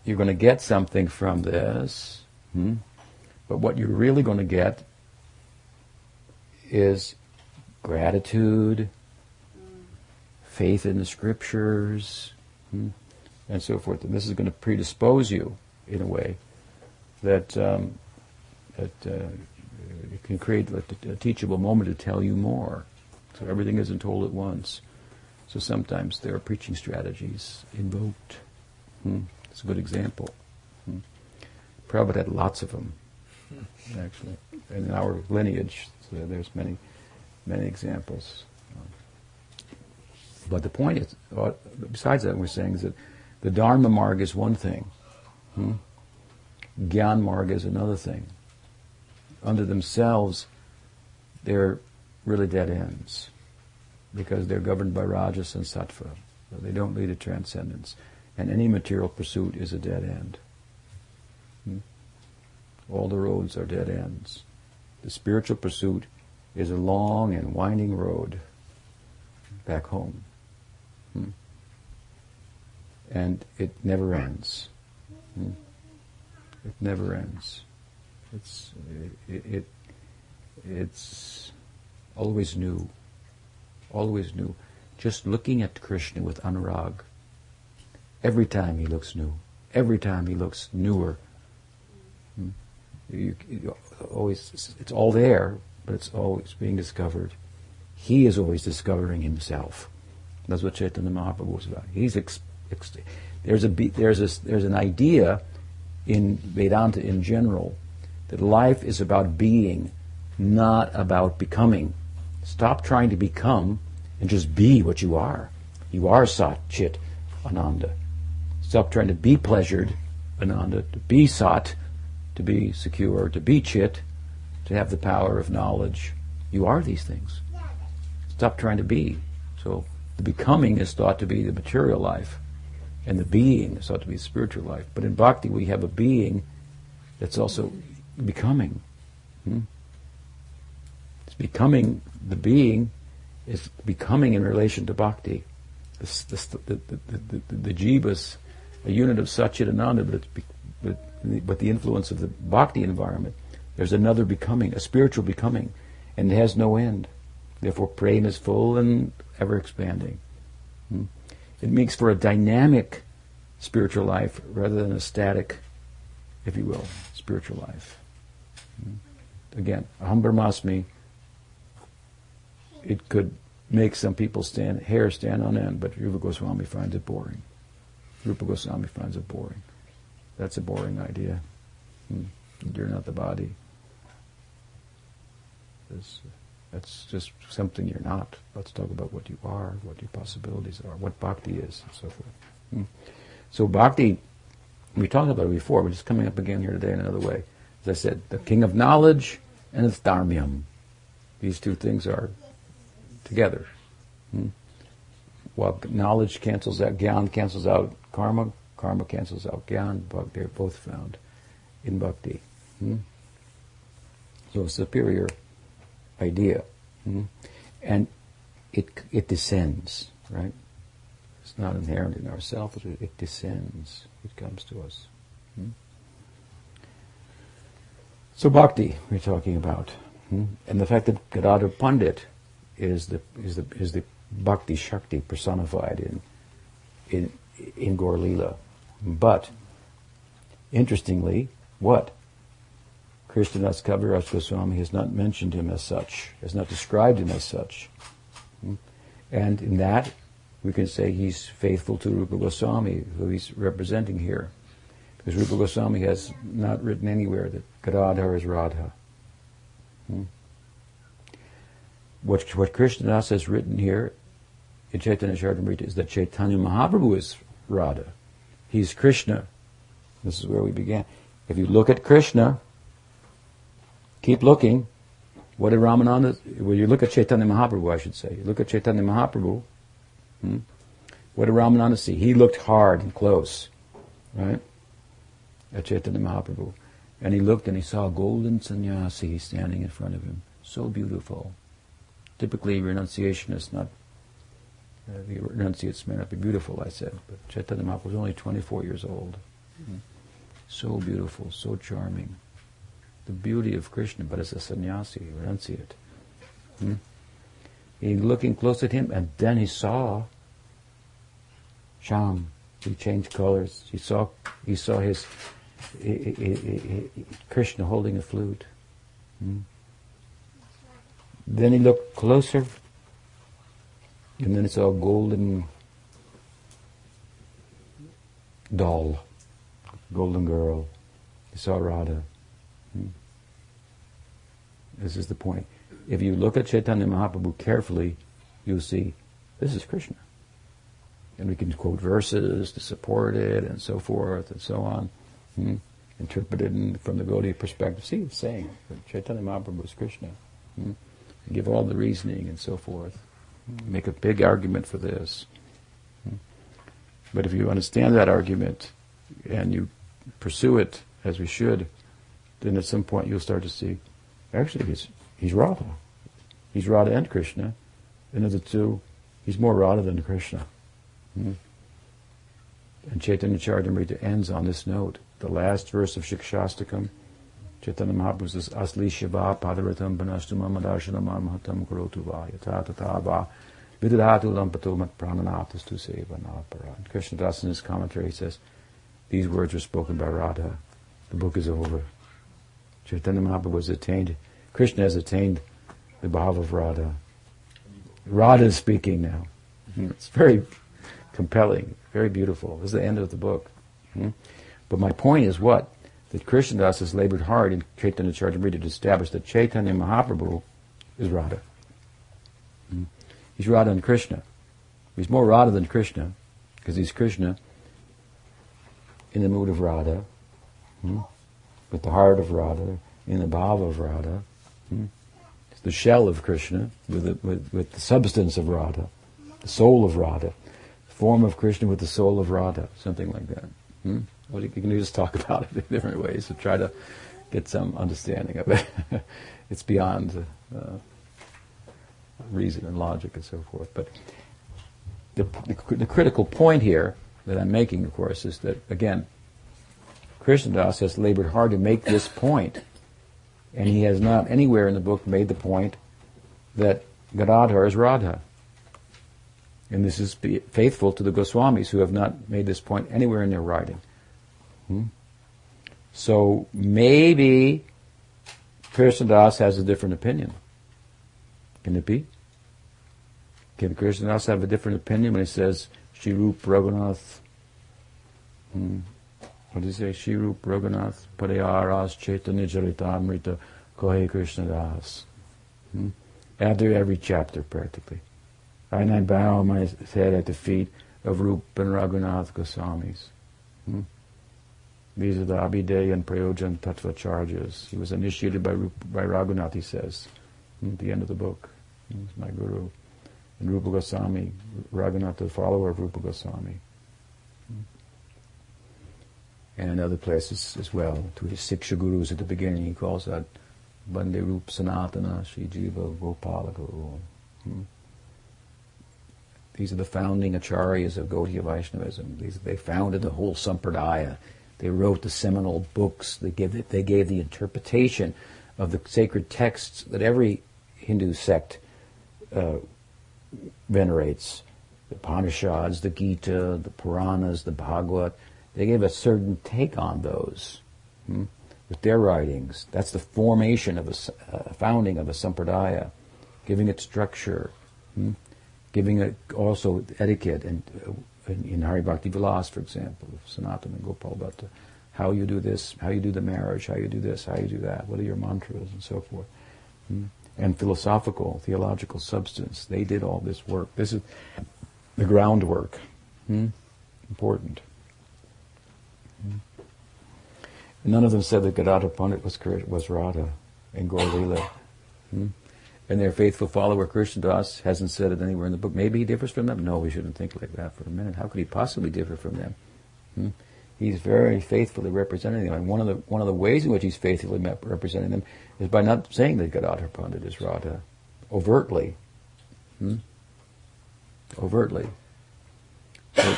A: you're going to get something from this, hmm? but what you're really going to get is gratitude, faith in the scriptures, hmm? and so forth. And this is going to predispose you in a way that um, that uh, it can create a, teachable moment to tell you more. So everything isn't told at once. So sometimes there are preaching strategies invoked. Hmm. It's a good example. Hmm. Prabhupada had lots of them, actually. And in our lineage, so there's many, many examples. But the point is, uh, besides that, we're saying is that the Dharma Marg is one thing. Hmm? Gyan Marg is another thing. Under themselves, they're really dead ends because they're governed by rajas and sattva. They don't lead to transcendence. And any material pursuit is a dead end. Hmm? All the roads are dead ends. The spiritual pursuit is a long and winding road back home. Hmm? And it never ends. Hmm? It never ends. It's, it, it, it's always new, always new. Just looking at Krishna with anurag, every time he looks new, every time he looks newer. Hmm? You, you always, it's all there, but it's always being discovered. He is always discovering himself. That's what Chaitanya Mahaprabhu was about. He's ex, ex, there's a there's a, there's an idea in Vedanta in general that life is about being, not about becoming. Stop trying to become and just be what you are. You are Sat Chit Ananda. Stop trying to be pleasured Ananda, to be Sat, to be secure, to be Chit, to have the power of knowledge. You are these things. Stop trying to be. So the becoming is thought to be the material life, and the being is thought to be the spiritual life. But in bhakti, we have a being that's also becoming. Hmm? becoming the being is becoming in relation to bhakti. This, this, the, the, the, the, the jivas, a unit of Satchitananda, but, it's but, but the influence of the bhakti environment. There's another becoming, a spiritual becoming, and it has no end. Therefore, prema is full and ever expanding. Hmm? It makes for a dynamic spiritual life rather than a static, if you will, spiritual life. Hmm? Again, aham brahmasmi, it could make some people stand hair stand on end, but Rupa Goswami finds it boring. Rupa Goswami finds it boring. That's a boring idea. Hmm. You're not the body. That's, that's just something you're not. Let's talk about what you are, what your possibilities are, what bhakti is, and so forth. Hmm. So bhakti, we talked about it before, but it's coming up again here today in another way. As I said, the king of knowledge and its dharmyam. These two things are together. Hmm? While knowledge cancels out, gyan cancels out karma, karma cancels out gyan, but they're both found in bhakti. Hmm? So a superior idea. Hmm? And it, it descends, right? It's not inherent in ourselves. It, it descends. It comes to us. Hmm? So bhakti we're talking about, hmm? and the fact that Gadadhar Pandit is the is the is the bhakti shakti personified in in in Gaur Lila. But interestingly, what Krishnadas Kaviraj Goswami has not mentioned him as such, has not described him as such. Hmm? And in that, we can say he's faithful to Rupa Goswami, who he's representing here. Because Rupa Goswami has not written anywhere that Gadadhar is Radha. Hmm? What, what Krishnadas has written here in Chaitanya Charitamrita is that Chaitanya Mahaprabhu is Radha. He's Krishna. This is where we began. If you look at Krishna, Keep looking. What did Ramananda, well, you look at Chaitanya Mahaprabhu, I should say. You look at Chaitanya Mahaprabhu. Hmm? What did Ramananda see? He looked hard and close, right? At Chaitanya Mahaprabhu. And he looked and he saw a golden sannyasi standing in front of him. So beautiful. Typically, renunciation is not, uh, the renunciates may not be beautiful, I said, but Chaitanya Mahaprabhu was only 24 years old. Hmm? So beautiful, so charming the beauty of Krishna, but as a sannyasi, renunciate. Hmm? He looking close at him, and then he saw Sham. He changed colors. He saw he saw his he, he, Krishna holding a flute. Hmm? Then he looked closer, and then he saw a golden doll, golden girl. He saw Radha. This is the point. If you look at Chaitanya Mahaprabhu carefully, you'll see this is Krishna. And we can quote verses to support it and so forth and so on. Hmm? Interpret it from the Gaudiya perspective. See, it's saying Chaitanya Mahaprabhu is Krishna. Hmm? give all the reasoning and so forth. Make a big argument for this. But if you understand that argument and you pursue it as we should, then at some point you'll start to see, actually he's, he's Radha. He's Radha and Krishna. And of the two, he's more Radha than Krishna. Hmm? And Chaitanya Charitamrita ends on this note. The last verse of Shikshastakam, Chaitanya Mahaprabhu says, Asli Shiva Padaratam Panastu Mamadarshana Mahatam Kurotu Va Yata Va Vidadhatu Lampato Mat Prananatas Seva Nalapara. Krishna Das in his commentary he says, these words were spoken by Radha. The book is over. Chaitanya Mahaprabhu has attained, Krishna has attained the bhava of Radha. Radha is speaking now. Hmm. It's very compelling, very beautiful. This is the end of the book. Hmm? But my point is what? That Krishnadas has labored hard in Chaitanya Charitamrita to establish that Chaitanya Mahaprabhu is Radha. Hmm? He's Radha and Krishna. He's more Radha than Krishna, because he's Krishna in the mood of Radha. Hmm? with the heart of Radha, in the bhava of Radha. Hmm? The shell of Krishna with the, with, with the substance of Radha, the soul of Radha, the form of Krishna with the soul of Radha, something like that. Well, you can just talk about it in different ways to try to get some understanding of it. it's beyond uh, reason and logic and so forth. But the, the, the critical point here that I'm making, of course, is that again, Krishnadas has labored hard to make this point, and he has not anywhere in the book made the point that Gadadhar is Radha. And this is faithful to the Goswamis who have not made this point anywhere in their writing. Hmm? So maybe Krishna Das has a different opinion. Can it be? Can Krishna Das have a different opinion when he says Sri Rup Raghunath hmm, what does he say? Sri Rup Raghunath Padayaras Chaitanya Charitamrita Kohe Krishna Das. Hmm? After every chapter, practically. And I bow my head at the feet of Rup and Raghunath Goswamis. Hmm? These are the Abhideya and Prayojan Tattva acharyas. He was initiated by, by Raghunath, he says, at the end of the book. He's my guru. And Rupa Goswami, Raghunath, the follower of Rupa Goswami and in other places as well. To his Siksha Gurus at the beginning, he calls that Bande Rup Sanatana Sri Jiva Gopala Guru. Hmm. these are the founding acharyas of Gaudiya Vaishnavism. These, they founded the whole sampradaya. They wrote the seminal books. They gave, they gave the interpretation of the sacred texts that every Hindu sect uh, venerates. The Upanishads, the Gita, the Puranas, the Bhagavad. They gave a certain take on those hmm, with their writings. That's the formation of a uh, founding of a sampradaya, giving it structure, hmm, giving it also etiquette and uh, in, in Hari Bhakti Vilas, for example, Sanatana and Gopal Bhatta, how you do this, how you do the marriage, how you do this, how you do that, what are your mantras, and so forth. Hmm? And philosophical, theological substance. They did all this work. This is the groundwork. Hmm? Important. Hmm? None of them said that Gadadhar Pandit was, was Radha in Gaur Leela. And their faithful follower Krishna Das hasn't said it anywhere in the book. Maybe he differs from them. No, we shouldn't think like that for a minute. How could he possibly differ from them? Hmm? He's very faithfully representing them. And one of the one of the ways in which he's faithfully representing them is by not saying that Gadadhar Pandit is Radha overtly. Hmm? Overtly.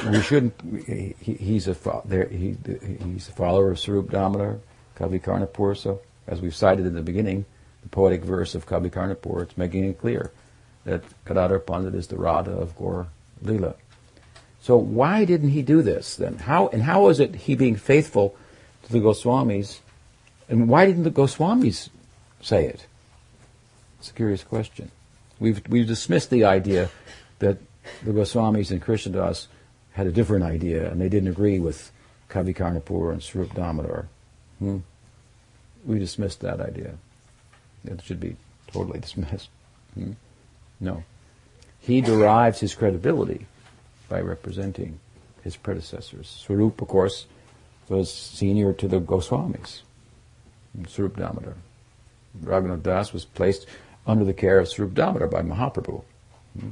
A: We shouldn't. He, he's a. He, he's a follower of Swarup Damodar, Kavi Karnapur. So as we've cited in the beginning, the poetic verse of Kavi Karnapur, it's making it clear that Gadadhar Pandit is the Radha of Gaur Lila. So why didn't he do this then? How and how was it he being faithful to the Goswamis, and why didn't the Goswamis say it? It's a curious question. We've we've dismissed the idea that the Goswamis and Krishnadas had a different idea and they didn't agree with Kavi Karnapur and Swarup Damodar. Hmm? We dismissed that idea. It should be totally dismissed. Hmm? No. He derives his credibility by representing his predecessors. Swarup, of course, was senior to the Goswamis, Swarup Damodar. Raghunath Das was placed under the care of Swarup Damodar by Mahaprabhu. Hmm?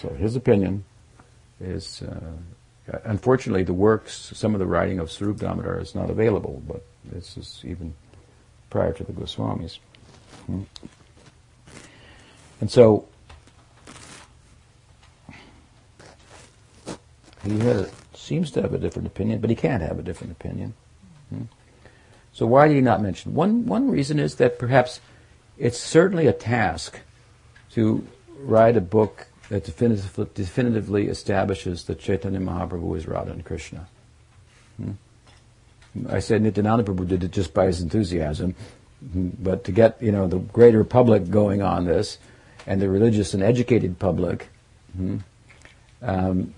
A: So his opinion is, uh, unfortunately, the works, some of the writing of Swarup Damodar is not available, but this is even prior to the Goswamis. Hmm. And so he has, seems to have a different opinion, but he can't have a different opinion. Hmm. So why did he not mention? One one reason is that perhaps it's certainly a task to write a book that definitively, definitively establishes that Chaitanya Mahaprabhu is Radha and Krishna. I said Nityananda Prabhu did it just by his enthusiasm, but to get you know the greater public going on this, and the religious and educated public, hmm, um,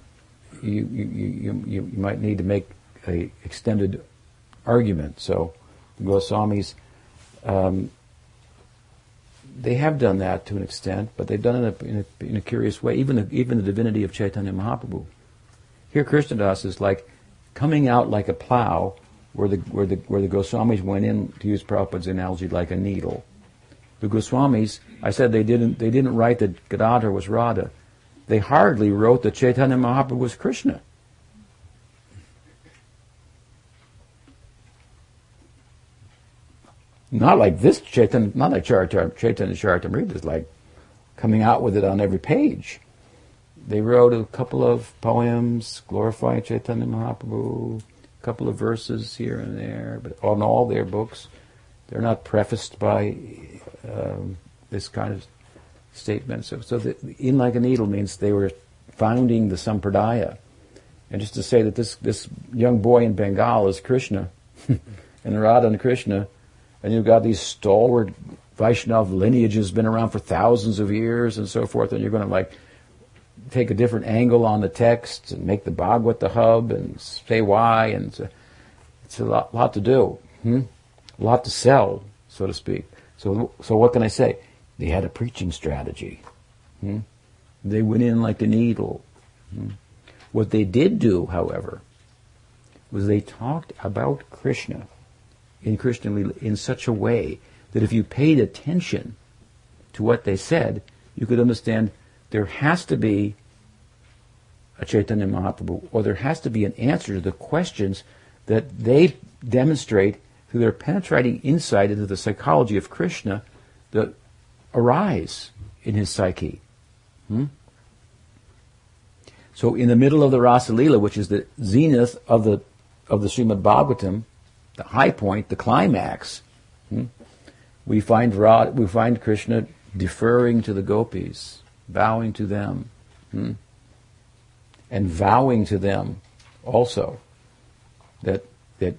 A: you, you, you, you, you might need to make a extended argument. So the Goswamis um, they have done that to an extent, but they've done it in a, in a curious way. Even the, even the divinity of Chaitanya Mahaprabhu. Here, Krishnadas is like coming out like a plow, where the where the where the Goswamis went in to use Prabhupada's analogy like a needle. The Goswamis, I said they didn't they didn't write that Gadadhar was Radha. They hardly wrote that Chaitanya Mahaprabhu was Krishna. Not like this Chaitanya, not like Chaitanya, Chaitanya Charitamrita is like coming out with it on every page. They wrote a couple of poems glorifying Chaitanya Mahaprabhu, couple of verses here and there, but on all their books, they're not prefaced by um, this kind of statement. So, so the, in like a needle means they were founding the Sampradaya. And just to say that this, this young boy in Bengal is Krishna, and Radha and Krishna and you've got these stalwart Vaishnav lineages been around for thousands of years and so forth, and you're going to like take a different angle on the text and make the Bhagavad the hub and say why, and it's a, it's a lot, lot to do, hmm? a lot to sell, so to speak. So, so what can I say? They had a preaching strategy. Hmm? They went in like a needle. Hmm? What they did do, however, was they talked about Krishna in Krishna in such a way that if you paid attention to what they said, you could understand there has to be a Chaitanya Mahaprabhu, or there has to be an answer to the questions that they demonstrate through their penetrating insight into the psychology of Krishna that arise in his psyche. Hmm? So in the middle of the Rasa Leela, which is the zenith of the of the Srimad Bhagavatam, the high point, the climax, hmm, we find we find Krishna deferring to the gopis, bowing to them, hmm, and vowing to them also that that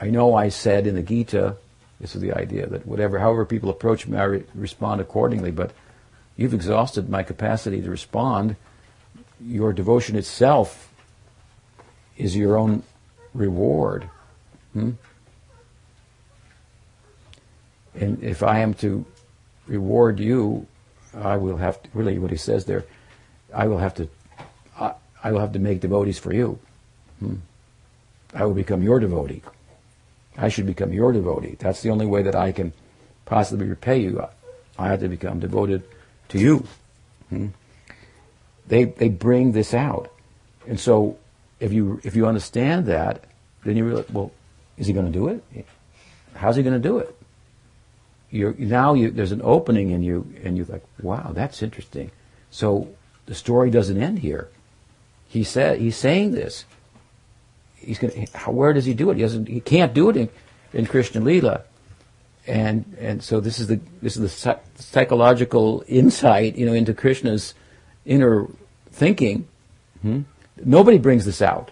A: I know I said in the Gita, this is the idea that whatever, however people approach me, I re- respond accordingly. But you've exhausted my capacity to respond. Your devotion itself is your own reward. Hmm? And if I am to reward you, I will have to, really what he says there, I will have to, I, I will have to make devotees for you. Hmm? I will become your devotee. I should become your devotee. That's the only way that I can possibly repay you. I have to become devoted to you. Hmm? They they bring this out, and so if you if you understand that, then you realize, well, is he going to do it? How's he going to do it? You're, now you, there's an opening in you, and you're like, wow, that's interesting. So the story doesn't end here. He said he's saying this he's going where does he do it? He doesn't, he can't do it in, in Krishna Lila. And, and so this is the, this is the psychological insight, you know, into Krishna's inner thinking. Hmm? Nobody brings this out.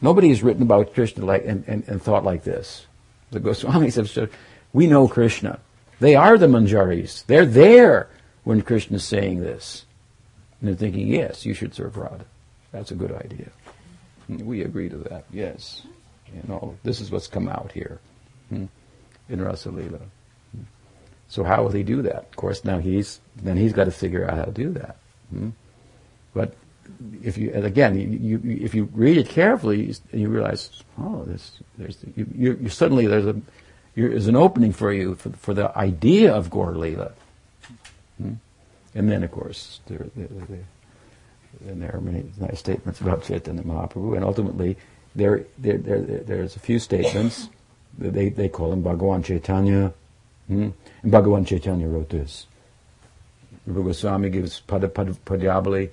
A: Nobody has written about Krishna like, and, and, and thought like this. The Goswamis have said, we know Krishna. They are the Manjaris. They're there when Krishna is saying this. And they're thinking, yes, you should serve Radha. That's a good idea. We agree to that, yes. You know, this is what's come out here hmm, in Rasalila. Hmm. So how will he do that? Of course, now he's then he's got to figure out how to do that. Hmm. But if you again, you, you, if you read it carefully, and you realize, oh, there's there's you, you suddenly there's a there's an opening for you for, for the idea of Gaur Leela. Hmm. And then, of course, there, there, there, and there are many nice statements about Chaitanya Mahaprabhu, and ultimately there, there, there, there's a few statements they, they call him Bhagavan Chaitanya, hmm? and Bhagavan Chaitanya wrote this. Rupa Goswami gives Pada, Pada, Padyabali,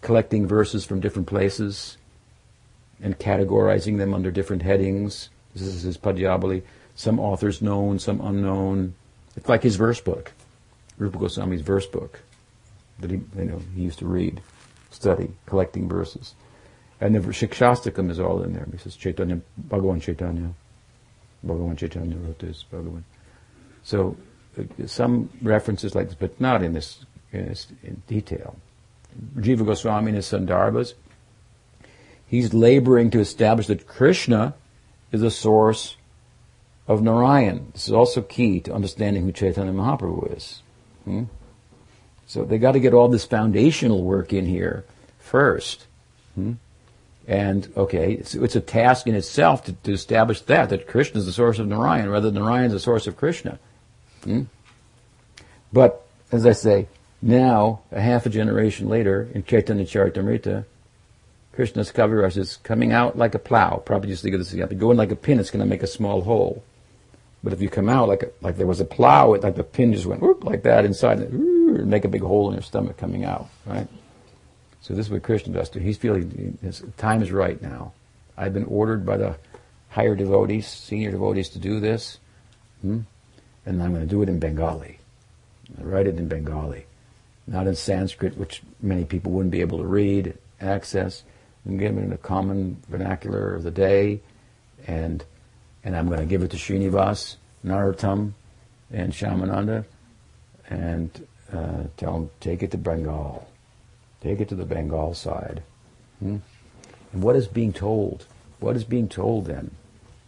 A: collecting verses from different places and categorizing them under different headings. This is his Padyabali. Some authors known, some unknown. It's like his verse book, Rupa Goswami's verse book that he, you know, he used to read study, collecting verses. And the Shikshastakam is all in there. He says Chaitanya, Bhagavan Chaitanya. Bhagavan Chaitanya wrote this, Bhagavan. So uh, some references like this, but not in this, in, this, in detail. Jiva Goswami in his Sandarbhas, he's laboring to establish that Krishna is the source of Narayan. This is also key to understanding who Chaitanya Mahaprabhu is. Hmm? So they got to get all this foundational work in here first. Hmm? And okay, it's, it's, a task in itself to, to, establish that that Krishna is the source of Narayan, rather than Narayan is the source of Krishna. Hmm? But as I say, now a half a generation later, in Chaitanya Charitamrita, Krishnadas Kaviraj is coming out like a plow. Probably just think of this again. Go in like a pin, it's going to make a small hole. But if you come out like like there was a plow, it, like the pin just went whoop, like that inside, and make a big hole in your stomach coming out, right? So this is what Krishna does. He's feeling his time is right now. I've been ordered by the higher devotees, senior devotees, to do this, hmm? and I'm going to do it in Bengali. I write it in Bengali, not in Sanskrit, which many people wouldn't be able to read, access. I'm give it in a common vernacular of the day, and and I'm going to give it to Srinivas, Narottam, and Shyamananda, and uh, tell them, take it to Bengal. Take it to the Bengal side. Hmm? And what is being told? What is being told then?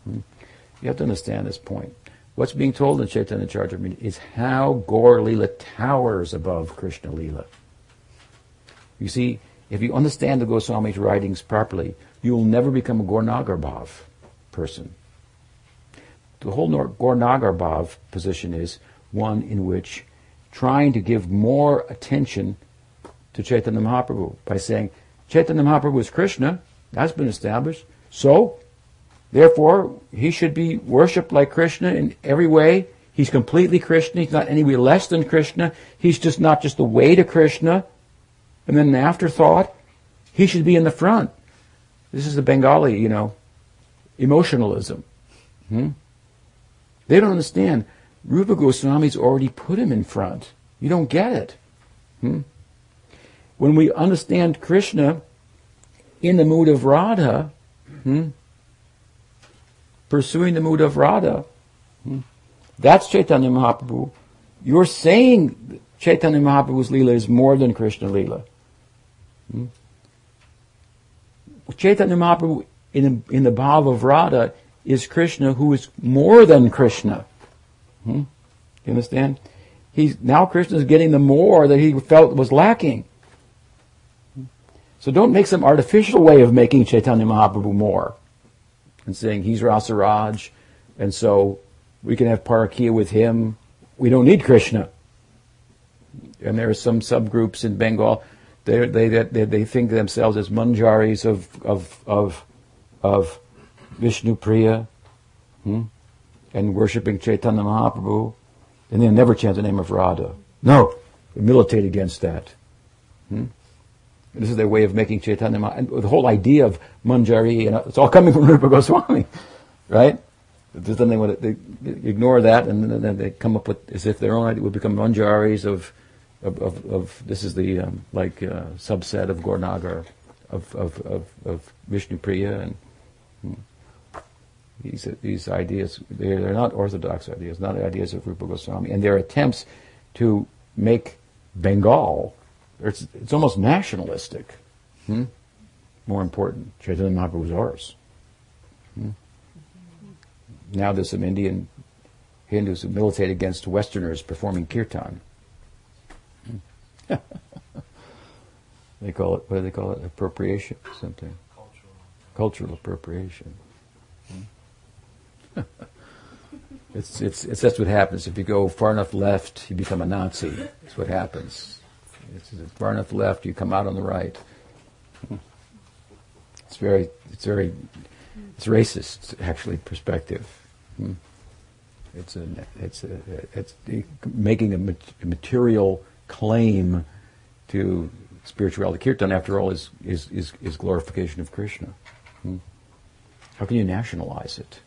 A: Hmm? You have to understand this point. What's being told in Chaitanya Charitamrita is how Gaur Lila towers above Krishna Lila. You see, if you understand the Goswami's writings properly, you will never become a Gaur person the whole Bhav position is one in which trying to give more attention to Chaitanya Mahaprabhu by saying, Chaitanya Mahaprabhu is Krishna, that's been established, so, therefore, he should be worshipped like Krishna in every way. He's completely Krishna, he's not any way less than Krishna, he's just not just the way to Krishna, and then an afterthought. He should be in the front. This is the Bengali, you know, emotionalism. Hmm? They don't understand. Rupa Goswami's already put him in front. You don't get it. Hmm? When we understand Krishna in the mood of Radha, hmm, pursuing the mood of Radha, hmm, that's Chaitanya Mahaprabhu. You're saying Chaitanya Mahaprabhu's Leela is more than Krishna Leela. Hmm? Chaitanya Mahaprabhu in the, in the bhav of Radha is Krishna who is more than Krishna. Hmm? You understand? He's, now Krishna is getting the more that he felt was lacking. So don't make some artificial way of making Chaitanya Mahaprabhu more. And saying he's Rasaraj, and so we can have Parakia with him. We don't need Krishna. And there are some subgroups in Bengal, they, they, they, they think themselves as manjaris of, of, of, of Vishnu Priya, hmm? and worshipping Chaitanya Mahaprabhu, and they never chant the name of Radha. No, they militate against that. Hmm? This is their way of making Chaitanya Mahaprabhu. The whole idea of Manjari, and it's all coming from Rupa Goswami, right? There's nothing with it. They ignore that, and then they come up with as if their own idea would become Manjaris of, of, of, of this is the um, like uh, subset of Gauranagar, of, of, of, of Vishnu and hmm, these these ideas they're, they're not orthodox ideas, not ideas of Rupa Goswami, and their attempts to make Bengal it's, it's almost nationalistic. Hmm? More important, Chaitanya Mahaprabhu was ours. Hmm? Now there's some Indian Hindus who militate against Westerners performing kirtan. They call it, what do they call it? Appropriation, something. Cultural. Cultural appropriation. Hmm? it's, it's, it's, that's what happens. If you go far enough left, you become a Nazi. That's what happens. It's far enough left, you come out on the right. It's very, it's very, it's racist, actually, perspective. Hmm. It's a, it's a, it's making a, material claim to spirituality. Kirtan, after all, is, is, is, is glorification of Krishna. Hmm. How can you nationalize it?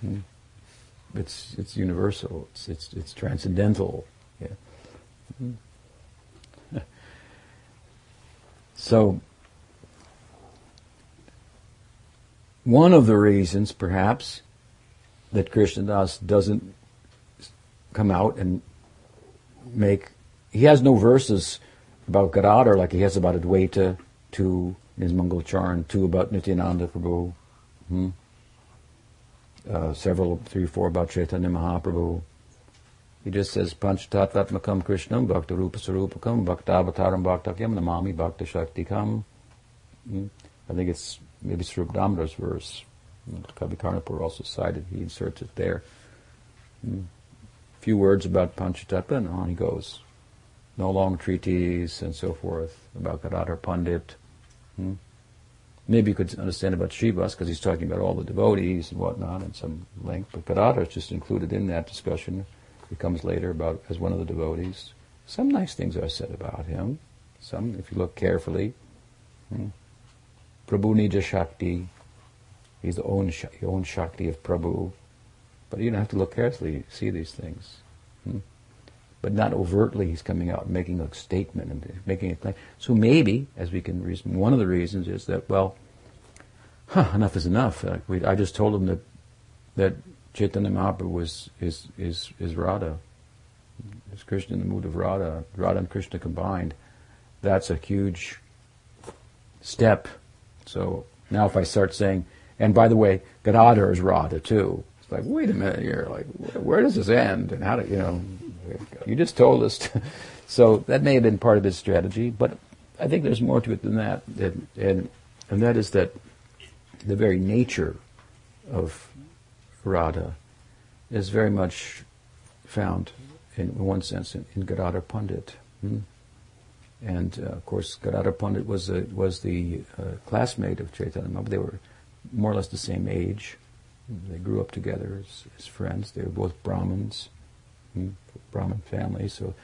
A: Hmm. It's, it's universal. It's, it's, it's transcendental. Yeah. So, one of the reasons, perhaps, that Krishnadas doesn't come out and make, he has no verses about Gadadhar like he has about Advaita, two his Mangal Charan, two about Nityananda Prabhu, hmm? Uh, several, three, four about Chaitanya Mahaprabhu, he just says Panchtatvatmakam Krishnam Bhakta Rupa Sarupakam Bhakta Avataram Bhaktakyam Namami Bhakta Shaktikam. Hmm? I think it's maybe Swarup verse. Kavi Karnapur also cited, he inserts it there. Hmm? A few words about Panchatattva and on he goes. No long treatise and so forth about Gadadhar Pandit. Hmm? Maybe you could understand about Srivas because he's talking about all the devotees and whatnot and some length, but Gadadhar is just included in that discussion It comes later about as one of the devotees. Some nice things are said about him. Some, if you look carefully. Hmm. Prabhu Nija Shakti. He's the own, the own Shakti of Prabhu. But you don't have to look carefully see these things. But not overtly he's coming out making a statement and making a claim. So maybe, as we can reason, one of the reasons is that, well, huh, enough is enough. Uh, we, I just told him that that Chaitanya Mahaprabhu was is is is Radha. Is Krishna in the mood of Radha, Radha and Krishna combined. That's a huge step. So now if I start saying, and by the way, Gadadhar is Radha too. It's like, wait a minute here, like, where does this end? And how do, you know, you just told us. To. so that may have been part of his strategy, but I think there's more to it than that. And, and, and that is that the very nature of Radha is very much found, in one sense, in, in Pandit. Hmm? And uh, of course, Gadadhar Pandit was a, was the uh, classmate of Chaitanya Mahaprabhu. They were more or less the same age. They grew up together as, as friends. They were both Brahmins, hmm? Brahmin family, so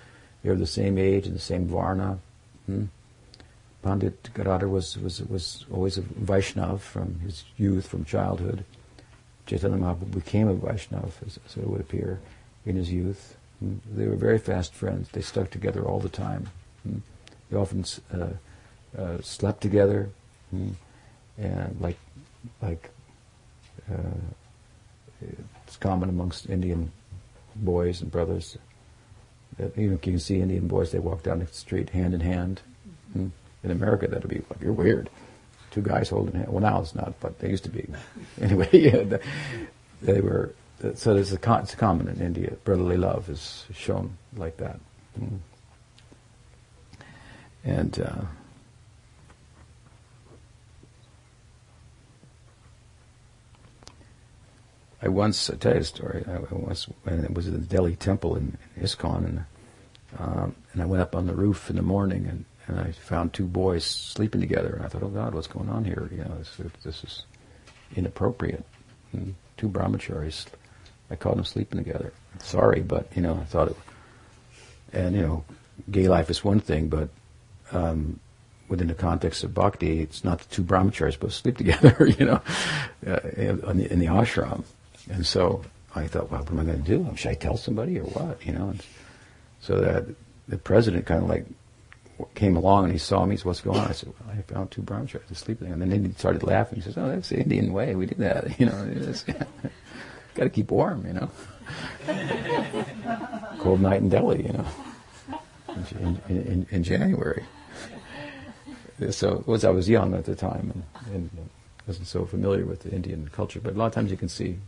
A: they were the same age and the same Varna. Hmm? Pandit Gadadhar was, was, was always a Vaishnav from his youth, from childhood. Chaitanya Mahaprabhu became a Vaishnav, as, as it would appear, in his youth. Mm. They were very fast friends. They stuck together all the time. Mm. They often uh, uh, slept together, mm. and like like uh, it's common amongst Indian boys and brothers. That even you can see Indian boys, they walk down the street hand in hand. Mm. In America, that'd be like you're weird. Two guys holding hands. Well, now it's not, but they used to be. Anyway, yeah, they were. So there's a it's common in India. Brotherly love is shown like that. Mm. And uh, I once, I tell you a story, I once, when it was in the Delhi temple in, in ISKCON, and, um, and I went up on the roof in the morning and, and I found two boys sleeping together. And I thought, oh God, what's going on here? You know, this, this is inappropriate. And two brahmacharis, I caught them sleeping together. Sorry, but, you know, I thought it, and, you know, gay life is one thing, but um, within the context of bhakti, it's not the two brahmacharis supposed to sleep together, you know, uh, in, the, in the ashram. And so I thought, well, what am I going to do? Should I tell somebody or what? You know. And so that the president kind of like came along and he saw me. He said, "What's going on?" I said, well, "I found two brahmacharis asleep there." And then he started laughing. He says, "Oh, that's the Indian way. We do that. You know, got to keep warm. You know, cold night in Delhi. You know, in, in, in January." So was I was young at the time and, and wasn't so familiar with the Indian culture, but a lot of times you can see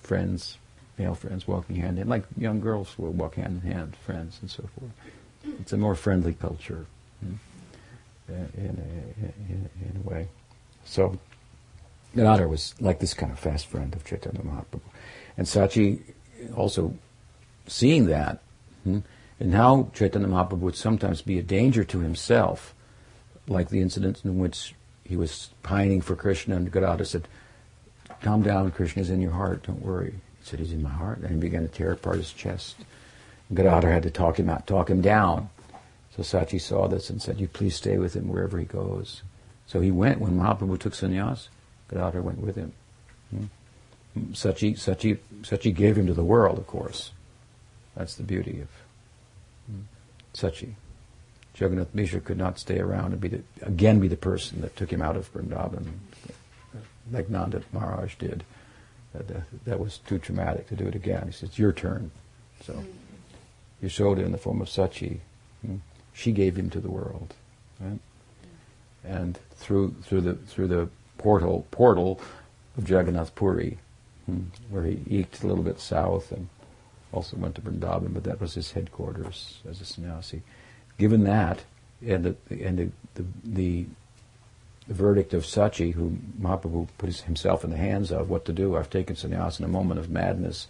A: friends, male friends, walking hand in hand, like young girls will walk hand in hand, friends and so forth. It's a more friendly culture hmm, in, in, in, in, a way. So Gadadhar was like this kind of fast friend of Chaitanya Mahaprabhu. And Sachi also seeing that, hmm, and how Chaitanya Mahaprabhu would sometimes be a danger to himself, like the incident in which he was pining for Krishna, and Gadadhar said, Calm down, Krishna's in your heart, don't worry. He said, He's in my heart. And he began to tear apart his chest. Gadadhar had to talk him out, talk him down. So Sachi saw this and said, You please stay with him wherever he goes. So he went when Mahaprabhu took sannyas. Gadadhar went with him. Hmm? Sachi, Sachi, Sachi gave him to the world, of course. That's the beauty of hmm, Sachi. Jagannath Mishra could not stay around and be the, again be the person that took him out of Vrindavan, like Nanda Maharaj did. That, that was too traumatic to do it again. He said, it's your turn. So Yashoda in the form of Sachi, hmm, she gave him to the world. Right? And through through the through the portal portal of Jagannath Puri, hmm, where he eked a little bit south and also went to Vrindavan, but that was his headquarters as a sannyasi given that, and the, and the, the, the, verdict of Sachi, who Mahaprabhu put himself in the hands of, what to do. I've taken sannyas in a moment of madness.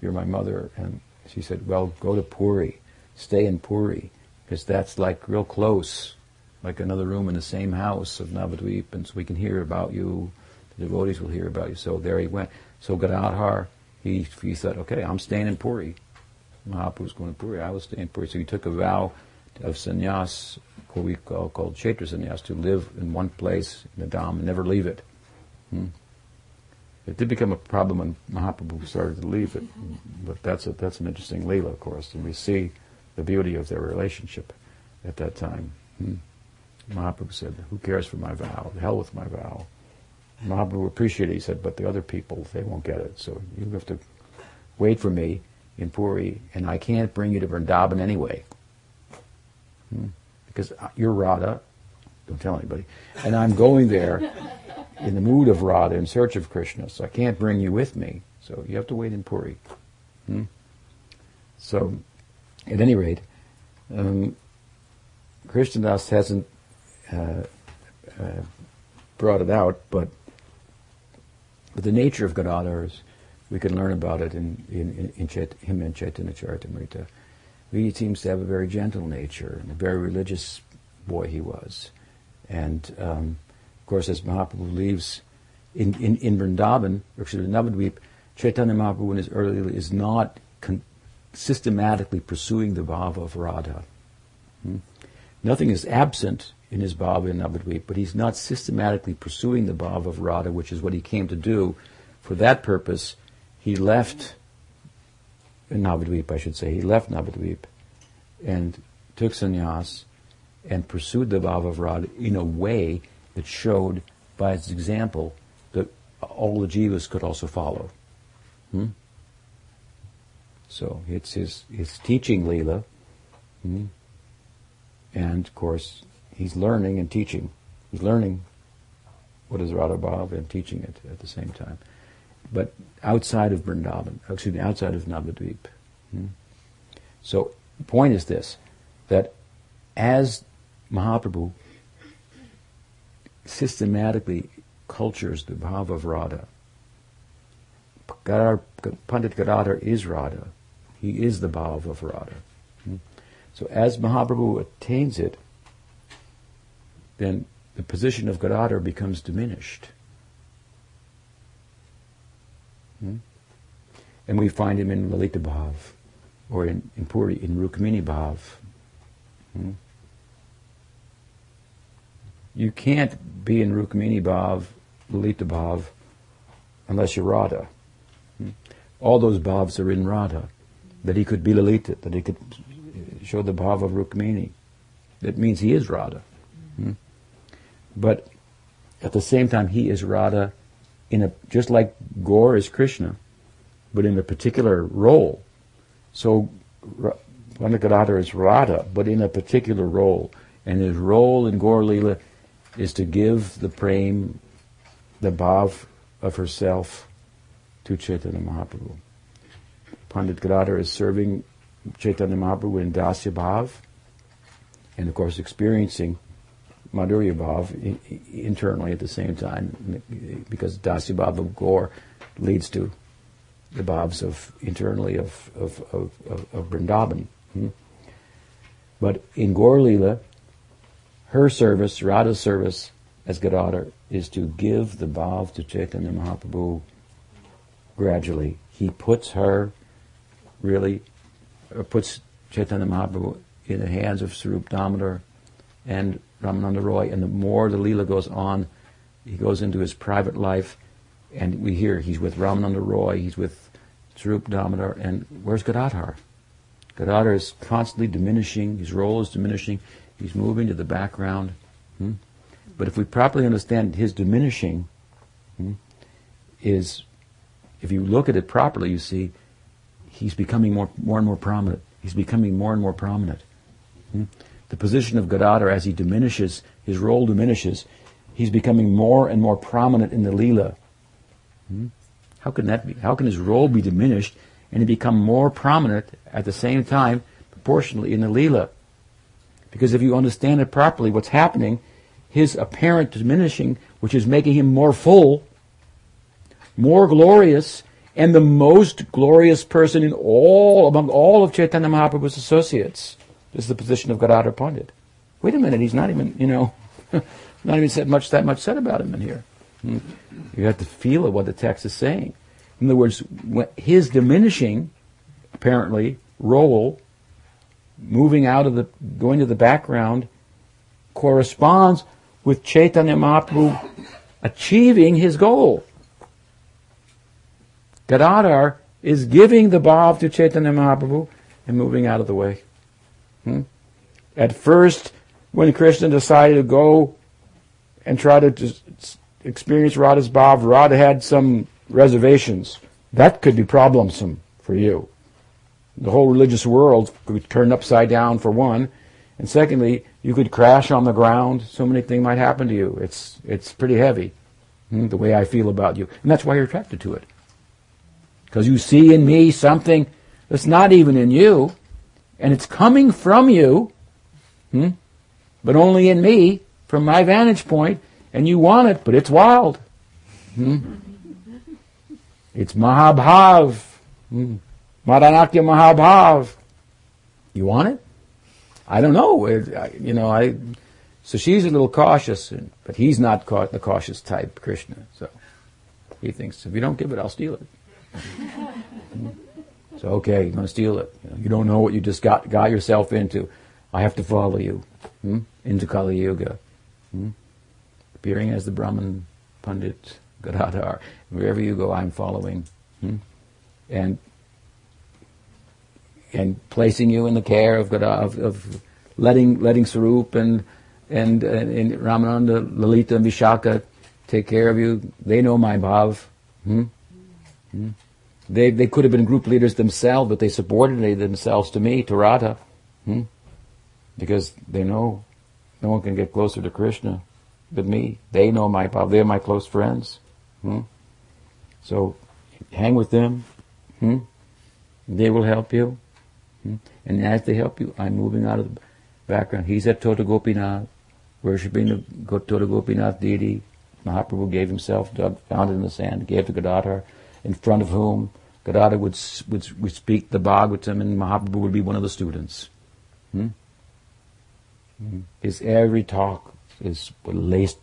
A: You're my mother. And she said, well, go to Puri. Stay in Puri. Because that's like real close, like another room in the same house of Navadvip. And so we can hear about you. The devotees will hear about you. So there he went. So Gadadhar, he, he thought, okay, I'm staying in Puri. Mahaprabhu Mahaprabhu's going to Puri. I will stay in Puri. So he took a vow of sannyas, what we call called kshetra sannyas, to live in one place in the Dham and never leave it. Hmm? It did become a problem when Mahaprabhu started to leave it, but that's a, that's an interesting leela, of course, and we see the beauty of their relationship at that time. Hmm? Mahaprabhu said, "Who cares for my vow? The hell with my vow." Mahaprabhu appreciated it. He said, "But the other people, they won't get it. So you have to wait for me in Puri, and I can't bring you to Vrindavan anyway." Because you're Radha, don't tell anybody, and I'm going there in the mood of Radha in search of Krishna, so I can't bring you with me. So you have to wait in Puri. Hmm? So, at any rate, um, Krishnadas hasn't uh, uh, brought it out, but, but the nature of Gadadhar is, we can learn about it in, in, in, in Chet, him and Chaitanya Charitamrita. He seems to have a very gentle nature and a very religious boy he was. And um, of course, as Mahaprabhu leaves in, in, in Vrindavan, or excuse me, Navadvip, Chaitanya Mahaprabhu in his early is not con- systematically pursuing the bhava of Radha. Hmm? Nothing is absent in his bhava in Navadvip, but he's not systematically pursuing the bhava of Radha, which is what he came to do. For that purpose, he left Navadvip, I should say, he left Navadvip and took sannyas and pursued the bhava of in a way that showed by its example that all the jivas could also follow. Hmm? So it's his, his teaching Leela. Hmm? And of course, he's learning and teaching. He's learning what is Radha Bhav and teaching it at the same time. But outside of Vrindavan, excuse me, outside of Navadvip. Hmm? So the point is this, that as Mahaprabhu systematically cultures the bhava of Radha, Pandit Gadadhar is Radha. He is the bhava of Radha. Hmm? So as Mahaprabhu attains it, then the position of Gadadhar becomes diminished. Hmm? And we find him in Lalita Bhav, or in, in Puri, in Rukmini Bhav. Hmm? You can't be in Rukmini Bhav, Lalita Bhav, unless you're Radha. Hmm? All those bhavs are in Radha. That he could be Lalita, that he could show the bhav of Rukmini. That means he is Radha. Hmm? But at the same time, he is Radha in a, just like Gaur is Krishna, but in a particular role. So Vandagadadhar is Radha, but in a particular role. And his role in Gaur Lila is to give the prem, the bhav of herself to Chaitanya Mahaprabhu. Pandit Gadadhar is serving Chaitanya Mahaprabhu in Dasya Bhav, and of course experiencing Madhurya Bhav internally at the same time, because Dasya Bhav of leads to the bhavs of internally of of of, of, of Vrindavan. Hmm? But in Gaur Lila, her service, Radha's service as Gadadhar, is to give the bhav to Chaitanya Mahaprabhu gradually. He puts her really, uh, puts Chaitanya Mahaprabhu in the hands of Swarup Damodar and Ramananda Roy, and the more the Leela goes on, he goes into his private life, and we hear he's with Ramananda Roy, he's with Swarup Damodar, and where's Gadadhar? Gadadhar is constantly diminishing, his role is diminishing, he's moving to the background. Hmm? But if we properly understand his diminishing, hmm, is, if you look at it properly, you see, he's becoming more, more and more prominent. He's becoming more and more prominent. Hmm? The position of Gadadhar as he diminishes, his role diminishes, he's becoming more and more prominent in the Leela. Hmm? How can that be? How can his role be diminished and he become more prominent at the same time, proportionally, in the Leela? Because if you understand it properly, what's happening, his apparent diminishing, which is making him more full, more glorious, and the most glorious person in all, among all of Chaitanya Mahaprabhu's associates. This is the position of Gadadhar Pandit. Wait a minute, he's not even, you know, not even said much that much said about him in here. Hmm. You have to feel what the text is saying. In other words, his diminishing, apparently, role, moving out of the, going to the background, corresponds with Chaitanya Mahaprabhu achieving his goal. Gadadhar is giving the bhav to Chaitanya Mahaprabhu and moving out of the way. Hmm? At first, when Krishna decided to go and try to experience Radha's bhav, Radha had some reservations. That could be problemsome for you. The whole religious world could turn upside down for one, and secondly, you could crash on the ground. So many things might happen to you. It's it's pretty heavy, hmm, the way I feel about you, and that's why you're attracted to it. Because you see in me something that's not even in you and it's coming from you, hmm, but only in me, from my vantage point, and you want it, but it's wild. Hmm? It's Mahabhav. Hmm. Madanakya Mahabhav. You want it? I don't know. It, I, you know, I. So she's a little cautious, and, but he's not ca- the cautious type, Krishna. So he thinks if you don't give it, I'll steal it. Hmm. So okay, you're going to steal it. You, know, you, don't know what you just got got yourself into. I have to follow you hmm? into Kali Yuga. Hmm? Appearing as the Brahman Pandit Gadadhar. Wherever you go, I'm following. Hmm? And and placing you in the care of, of, of letting letting Swarup and and, and, and Ramananda, Lalita, and Vishaka take care of you. They know my bhav. Hmm? Hmm? They, they could have been group leaders themselves, but they subordinated themselves to me, to Radha. Hmm? Because they know no one can get closer to Krishna but me. They know my bhav. They're my close friends. Hmm? So hang with them. Hmm? They will help you. Hmm? And as they help you, I'm moving out of the background. He's at Tota Gopinath, worshipping the Tota Gopinath deity. Mahaprabhu gave himself, dug, found it in the sand, gave to Gadadhar, in front of whom Gadadhar would, would, would speak the Bhagavatam and Mahaprabhu would be one of the students. Hmm? Hmm. His every talk is laced,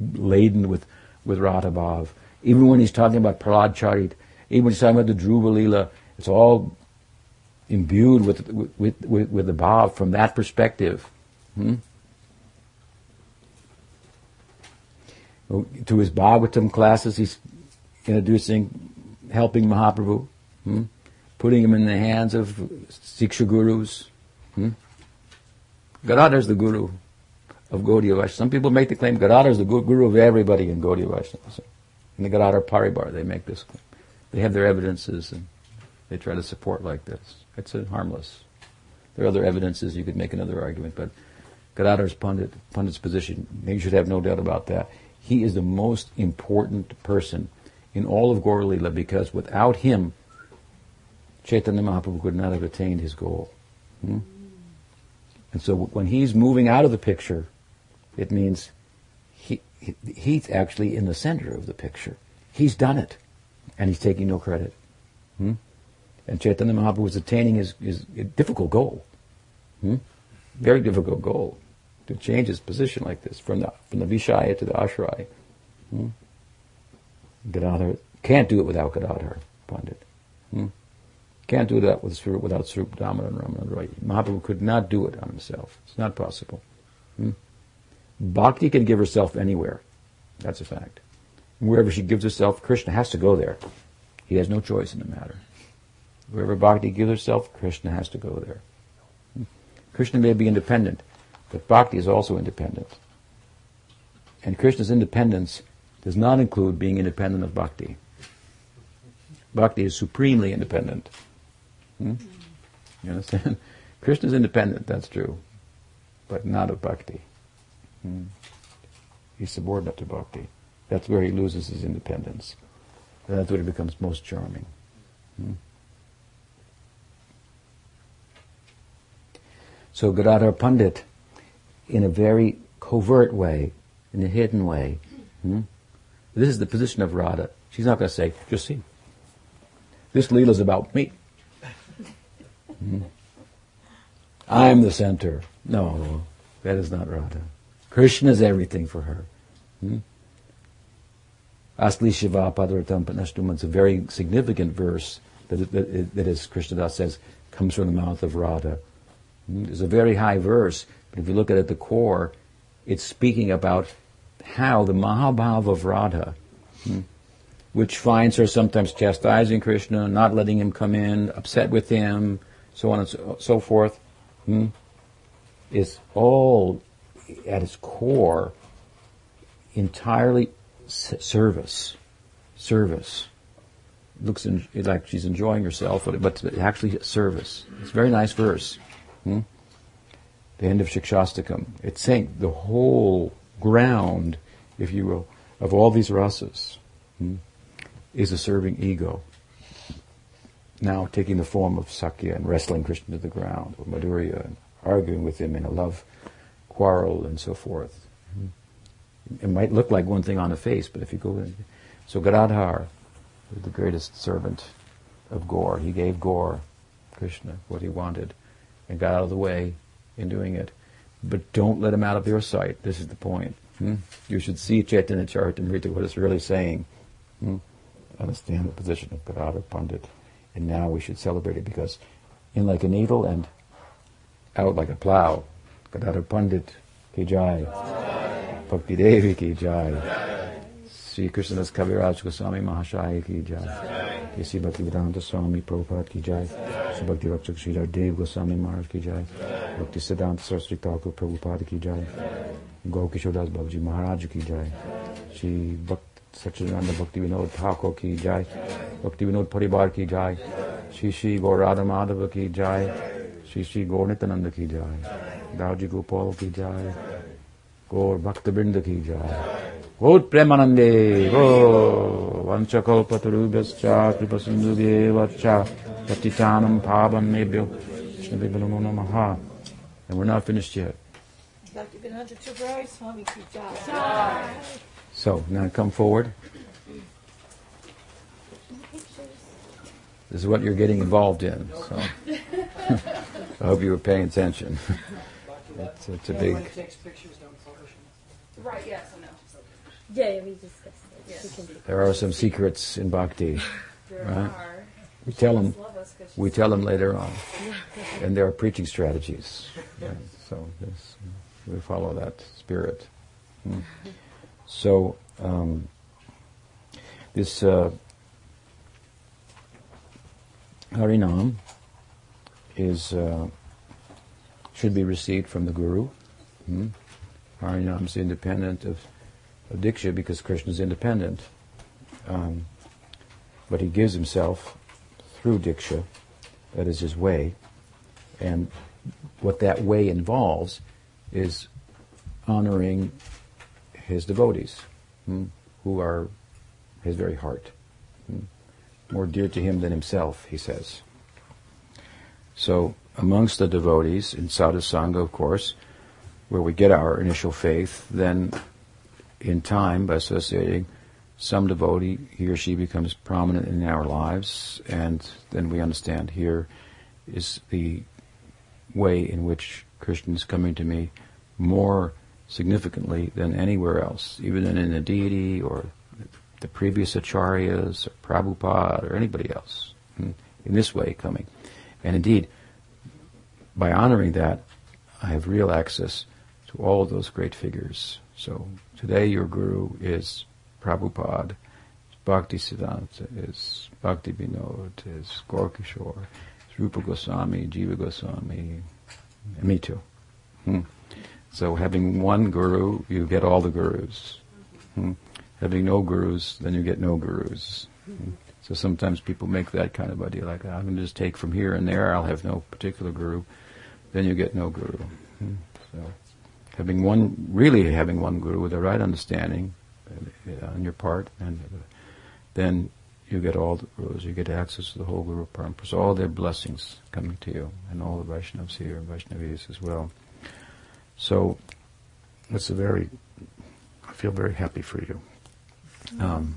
A: laden with, with Radha Bhav. Even when he's talking about Prahlad Charit, even when he's talking about the Dhruva Leela, it's all imbued with, with, with, with the Bhav from that perspective. Hmm? To his Bhagavatam classes, he's introducing, helping Mahaprabhu, hmm? putting him in the hands of Siksha gurus. Hmm? Is the guru of Gaudiya Vaishnava. Some people make the claim Gadadhar is the guru of everybody in Gaudiya Vaishnava. In the Gadadhar Paribar, they make this claim. They have their evidences and they try to support like this. It's harmless. There are other evidences, you could make another argument, but Gadadhar's Pandit, Pandit's position, you should have no doubt about that. He is the most important person in all of Gaur Lila because without him, Chaitanya Mahaprabhu could not have attained his goal. Hmm? And so when he's moving out of the picture, it means he, he, he's actually in the center of the picture. He's done it, and he's taking no credit. Hmm? And Chaitanya Mahaprabhu was attaining his, his difficult goal. Hmm? Very difficult goal to change his position like this from the from the Vishaya to the Ashraya. Gadadhar can't do it without Gadadhar Pandit. Hmm? Can't do that with, without Swarup Damodar and Ramananda Roy. Mahaprabhu could not do it on himself. It's not possible. Hmm? Bhakti can give herself anywhere. That's a fact. Wherever she gives herself, Krishna has to go there. He has no choice in the matter. Wherever Bhakti gives herself, Krishna has to go there. Hmm? Krishna may be independent, but Bhakti is also independent. And Krishna's independence does not include being independent of Bhakti. Bhakti is supremely independent. Hmm? You understand? Krishna is independent, that's true, but not of Bhakti. Hmm. He's subordinate to Bhakti. That's where he loses his independence. That's where he becomes most charming. Hmm. So Gadadhar Pandit, in a very covert way, in a hidden way, hmm? This is the position of Radha. She's not going to say, just see, this Leela is about me. Hmm? I'm the center. No, that is not Radha. Krishna is everything for her. Hmm? Asli Shiva Padratam Panashtuman. It's a very significant verse that, that, that, as Krishnadas says, comes from the mouth of Radha. Hmm? It's a very high verse, but if you look at it at the core, it's speaking about how the Mahabhav of Radha, hmm, which finds her sometimes chastising Krishna, not letting him come in, upset with him, so on and so, so forth, hmm, is all at its core entirely service. Service. It looks in, like she's enjoying herself, but, but actually service. It's a very nice verse. Hmm? The end of Shikshastakam. It's saying the whole ground, if you will, of all these rasas hmm, is a serving ego. Now taking the form of Sakya and wrestling Krishna to the ground, or Madhurya, and arguing with him in a love quarrel and so forth. It might look like one thing on the face, but if you go in, so Gadadhar the greatest servant of Gaur. He gave Gaur, Krishna, what he wanted, and got out of the way in doing it. But don't let him out of your sight. This is the point. Hmm? You should see Chaitanya Charitamrita, what it's really saying. Hmm? Understand the position of Gadadhar Pandit. And now we should celebrate it because in like a needle and out like a plow. Gadadhar Pandit ki jai, Bhakti Devi ki jai, Sri Krishnadas Kaviraj Goswami Mahashaya ki jai, Sri Bhakti Vedanta Swami Prabhupada ki jai, Sri Bhakti Rakshak Sridhar Dev Goswami Maharaj ki jai, Bhakti Siddhanta Saraswati Thakur Prabhupada ki jai, Gaurkishordas Babaji Maharaj ki jai, Sri Bhakti Sachidananda Bhakti Vinod Thakur ki jai, Bhakti Vinod Paribar ki jai, Shri Shri Gaur Radha Madhava ki jai, Shri Shri Gaur Nityananda ki jai, Dauji Gopal ki jai, Gaur Bhakta Brinda ki jai, Gaur Premanande, Gaur Vanchakalpatarubhyascha Kripasindhubhyevacha Patitanam Pavanebhyo Vishnu Namaha. And we're not finished yet.
D: Bhaktivedanta Tripurari Swami ki.
A: So now come forward. This is what you're getting involved in. So I hope you were paying attention. It's, it's a big.
E: Anyone takes pictures, don't publish them.
D: Right, yes, I know.
B: Yeah, yeah, we discussed it.
D: Yes.
B: We can do
A: There are some secrets in bhakti.
D: There
A: Right.
D: are.
A: We tell them.
D: Love us 'cause
A: We tell them later on, and there are preaching strategies. Right? So this, we follow that spirit. Hmm. So um, this uh, Harinam is uh, should be received from the Guru. Hmm? Harinam is independent of, of Diksha because Krishna is independent, um, but he gives himself through Diksha. That is his way. And what that way involves is honoring his devotees, hmm, who are his very heart, hmm, more dear to him than himself, he says. So, amongst the devotees, in sadhusanga, of course, where we get our initial faith, then in time, by associating some devotee, he or she becomes prominent in our lives, and then we understand here is the way in which Krishna is coming to me more significantly than anywhere else, even than in a deity or the previous acharyas or Prabhupada or anybody else. hmm, In this way coming. And indeed, by honoring that, I have real access to all of those great figures. So today your guru is Prabhupada, Bhakti Siddhanta, is Bhakti Vinod, is Gorkishore, is Rupa Goswami, Jiva Goswami, and me too. Hmm. So having one guru, you get all the gurus. Hmm. Having no gurus, then you get no gurus. Hmm. So sometimes people make that kind of idea, like I'm going to just take from here and there. I'll have no particular guru. Then you get no guru. Hmm. So having one, really having one guru with the right understanding uh, on your part, and uh, then you get all the gurus. You get access to the whole guru parampara. So all their blessings coming to you, and all the Vaishnavas here and Vaishnavis as well. So it's a very, I feel very happy for you. Um,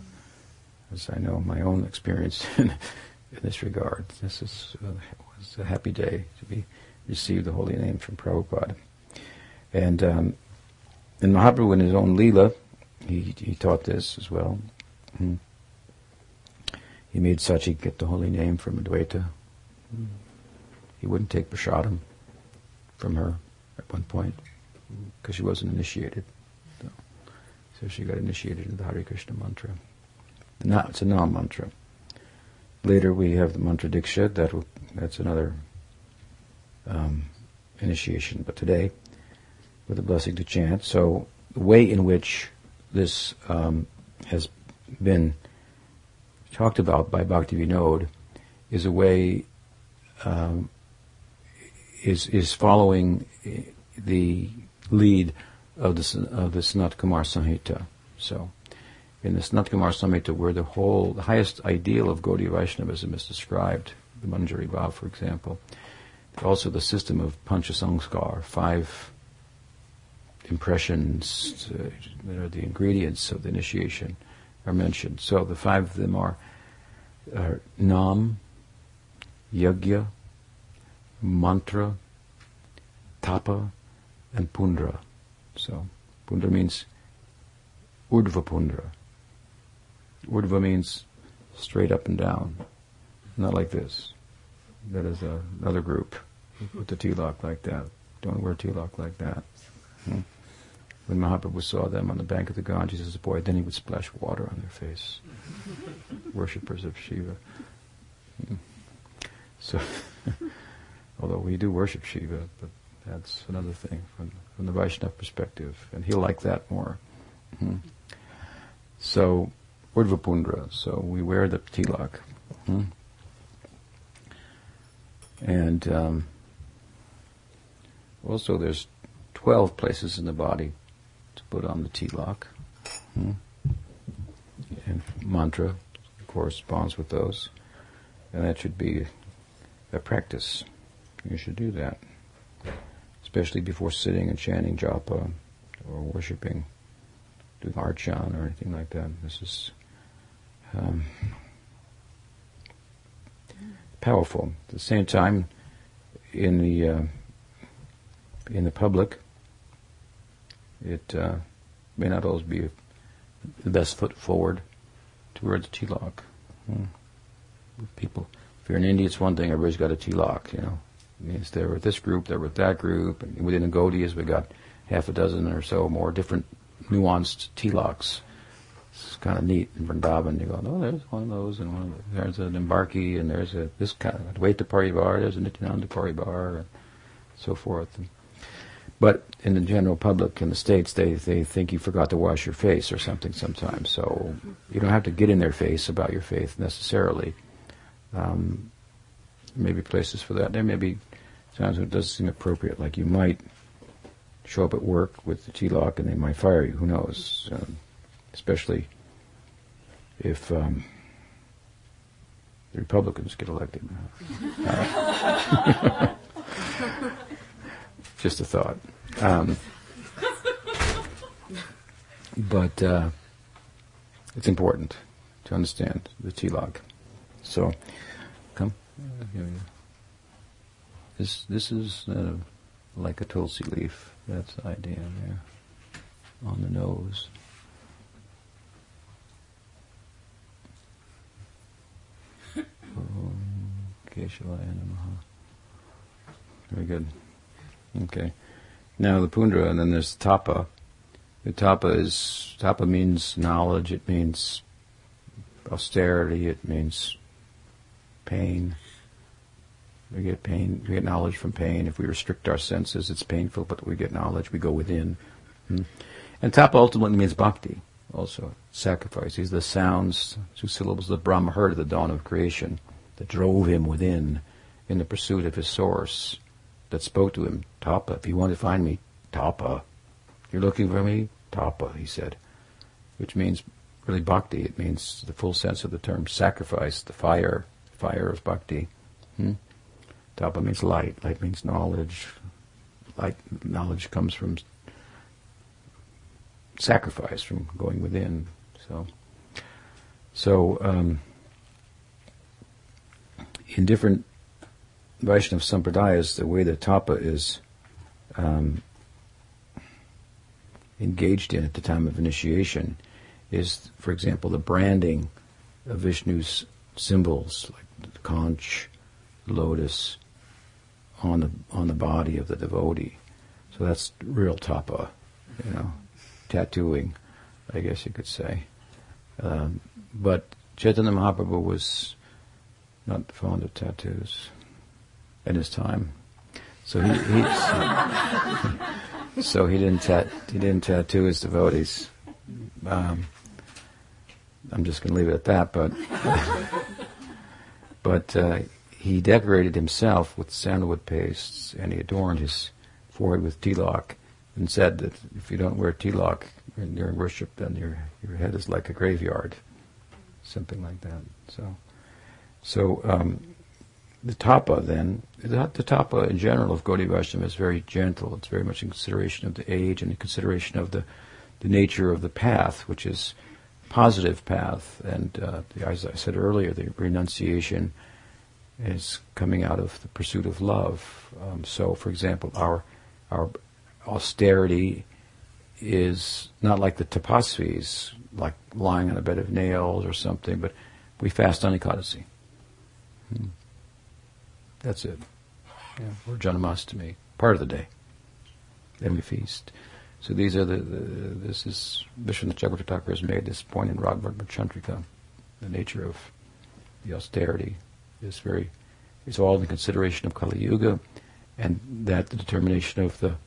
A: as I know my own experience in, in this regard. This is, uh, was a happy day to be receive the holy name from Prabhupada. And um, in Mahaprabhu, in his own Leela, he, he taught this as well. Hmm. He made Sachi get the holy name from Advaita. Hmm. He wouldn't take prashadam from her at one point because she wasn't initiated. So, so she got initiated into the Hare Krishna mantra. Now it's a Nam mantra. Later we have the mantra Diksha. That that's another um, initiation. But today, with a blessing to chant. So the way in which this um, has been talked about by Bhakti Vinod is a way um, is is following the lead of the of the Sanat Kumar Samhita. So in the Sanat Kumar Samhita, where the whole the highest ideal of Gaudiya Vaishnavism is described, the Manjari Bhav, for example, also the system of Pancha Sanskar, five impressions uh, that are the ingredients of the initiation are mentioned. So the five of them are, are Nam, Yagya, Mantra, Tapa, and Pundra. So Pundra means Urdhva Pundra. Urdhva means straight up and down, not like this. That is a, another group with the tilak like that. Don't wear tilak like that. Hmm? When Mahaprabhu saw them on the bank of the Ganges as a boy, then he would splash water on their face. Worshippers of Shiva. So, although we do worship Shiva, but that's another thing from, from the Vaishnava perspective, and he'll like that more. Hmm. So, Urdhva so we wear the tilak. Hmm. And um, also there's 12 places in the body put on the tilak. Hmm. And mantra corresponds with those. And that should be a practice. You should do that. Especially before sitting and chanting japa or worshipping, doing archan or anything like that. This is um, powerful. At the same time, in the uh, in the public, it uh, may not always be the best foot forward towards tilak. Hmm. People, if you're in India, it's one thing. Everybody's got a tilak, you know. It means they're with this group, they're with that group, and within the Gaudiyas, we got half a dozen or so more different nuanced tilaks it's kind of neat in Vrindavan. You go, oh, there's one of those, and one of the, there's an embarki, and there's a this kind of Advaita Parivar, there's a Nityananda Parivar, and so forth. But in the general public in the states, they they think you forgot to wash your face or something sometimes. So you don't have to get in their face about your faith necessarily. Um, maybe places for that. There may be times when it does seem appropriate, like you might show up at work with the tilak and they might fire you. Who knows? Um, especially if um, the Republicans get elected. Just a thought. Um, but uh, it's important to understand the tilak. So, come. This this is uh, like a tulsi leaf. That's the idea there on the nose. Namaha. Very good. Okay. Now the Pundra, and then there's Tapa. The Tapa is, Tapa means knowledge, it means austerity, it means pain. We get pain, we get knowledge from pain. If we restrict our senses, it's painful, but we get knowledge, we go within. Hmm? And Tapa ultimately means bhakti, also, sacrifice. These are the sounds, two syllables that Brahma heard at the dawn of creation that drove him within in the pursuit of his source, that spoke to him, Tapa, if you want to find me, Tapa. You're looking for me? Tapa, he said. Which means really bhakti. It means the full sense of the term sacrifice, the fire, fire of bhakti. Hmm? Tapa means light. Light means knowledge. Light knowledge comes from sacrifice, from going within. So, so um, in different Vaishnava sampradayas, the way that tapa is um, engaged in at the time of initiation is, for example, the branding of Vishnu's symbols, like the conch, lotus, on the on the body of the devotee. So that's real tapa, you know, tattooing, I guess you could say. Um, but Chaitanya Mahaprabhu was not fond of tattoos at his time. So he, he so he didn't tat, he didn't tattoo his devotees. Um, I'm just going to leave it at that, but but uh, he decorated himself with sandalwood pastes, and he adorned his forehead with tilak, and said that if you don't wear tilak during worship, then your your head is like a graveyard, something like that. So. So um, the tapa then, the, the, tapa in general of Gaudiya Vaishnava is very gentle. It's very much in consideration of the age and in consideration of the, the nature of the path, which is positive path. And uh, as I said earlier, the renunciation is coming out of the pursuit of love. Um, so, for example, our our austerity is not like the tapasvis, like lying on a bed of nails or something, but we fast on Ekadasi. Hmm. That's it. Yeah, or Janmashtami, part of the day. every feast. So these are the, the this is Vishwanath Chakravarti has made this point in Raga Vartma Chandrika. The nature of the austerity is very, it's all in consideration of Kali Yuga, and that the determination of the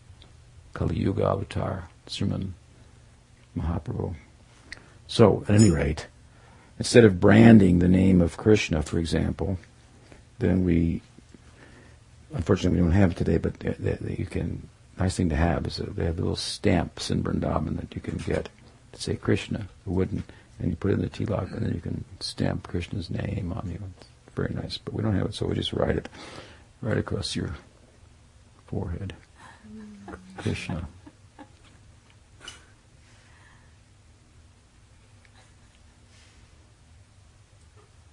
A: Kali Yuga avatar, Sriman Mahaprabhu. So, at any rate, instead of branding the name of Krishna, for example, then we, unfortunately, we don't have it today, but you can nice thing to have is they have little stamps in Vrindavan that you can get to say Krishna, wooden, and you put it in the tilak, and then you can stamp Krishna's name on you. It's very nice, but we don't have it, so we just write it right across your forehead. Krishna.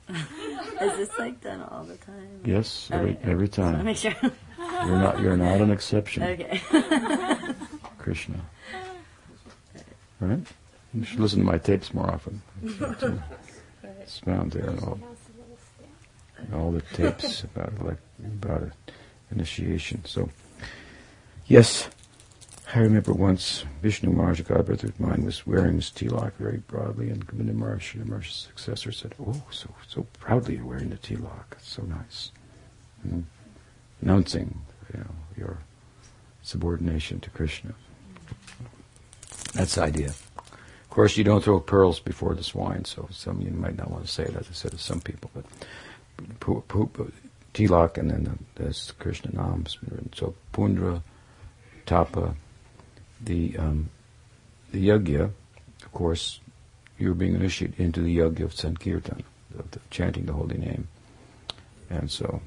F: Is this like done all the time?
A: Yes, every,
F: Okay.
A: every time.
F: make sure.
A: You're not you're not an exception.
F: okay.
A: Krishna. Right? You should listen to my tapes more often. It's found there and all, all the tapes about like about initiation. So yes, I remember once Vishnu Maharaj, God brother of mine, was wearing his tilak very broadly, and Govinda Maharaj, Maharaj's successor, said, "Oh, so so proudly you're wearing the tilak. It's so nice." Mm. Announcing, you know, your subordination to Krishna. That's the idea. Of course, you don't throw pearls before the swine, so some you might not want to say it, as I said to some people, but tilak and then the, there's Krishna names. So pundra, tapa, the um, the yagya, of course, you're being initiated into the yagya of Sankirtan, of the, chanting the holy name, and so.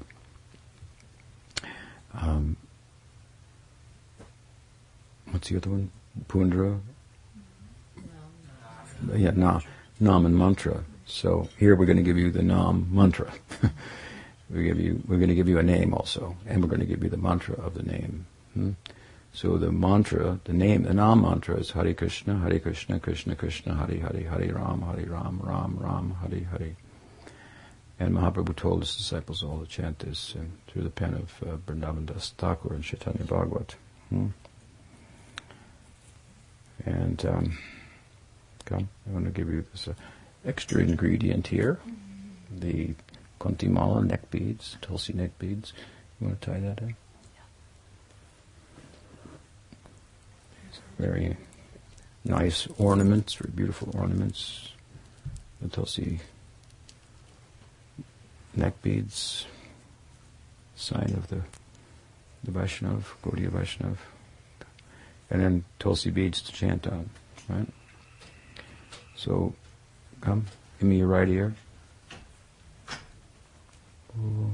A: Um, what's the other one? Pundra. Yeah, na, nam and mantra. So here we're going to give you the nam mantra. we give you, we're going to give you a name also, and we're going to give you the mantra of the name. Hmm? So the mantra, the name, the nam mantra is Hare Krishna, Hare Krishna, Krishna Krishna, Hare Hare, Hare Ram, Hare Ram, Ram Ram, Hare Hare. And Mahaprabhu told his disciples all to chant this uh, through the pen of uh, Vrindavan Das Thakur and Chaitanya Bhagavat. Hmm? And um, come, I want to give you this uh, extra ingredient here, the Kanthimala neck beads, Tulsi neck beads. You want to tie that in? Very nice ornaments, very beautiful ornaments. The Tulsi neck beads, sign of the the Vaishnav, Gaudiya Vaishnav, and then Tulsi beads to chant on, right? So, come, give me your right ear. Om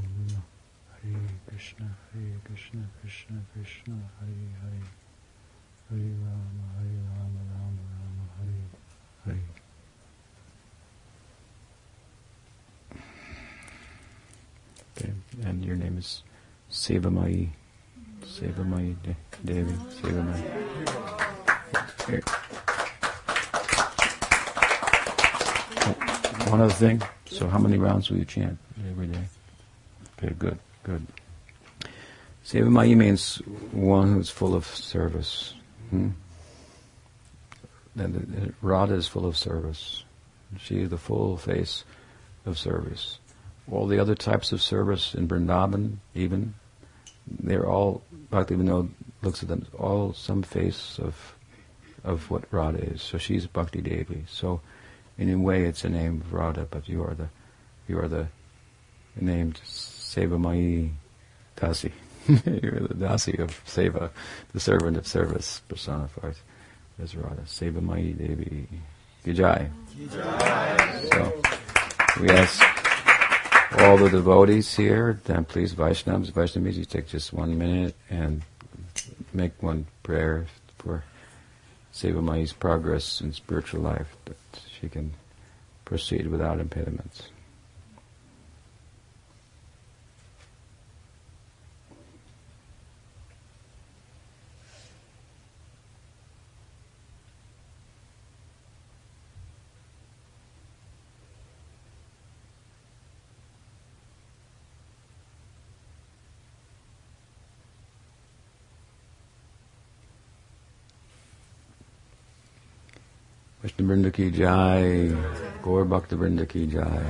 A: Hare Krishna, Hare Krishna, Krishna Krishna, Hare Hare, Hare Rama, Hare Rama, Rama Rama, Hare. Okay, and your name is Sevamai. Sevamai De- Devi. Sevamai. Here. Oh, One other thing. So, how many rounds will you chant every day? Okay, good, good. Sevamai means one who's full of service. Hmm? The Radha is full of service. She is the full face of service. All the other types of service in Vrindavan, even, they're all, Bhaktivinoda looks at them, all some face of of what Radha is. So she's Bhakti Devi. So in a way it's a name of Radha, but you are the you are the named Sevamai Dasi. You're the Dasi of Seva, the servant of service personified as Radha. Sevamai Devi. Gijai. So we ask all the devotees here, then please Vaishnavas, Vaishnavis, you take just one minute and make one prayer for Sevamai's progress in spiritual life, that she can proceed without impediments. Vishnu Vrinda ki jai, Gaur Bhakta Vrinda ki jai,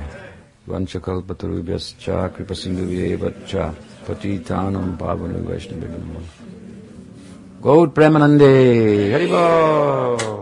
A: Vanchakalpatarubhyascha Kripasindhuvyevacha, Patitanam Pavanu Vaishnavinam. Gaur Premanande, Haribol!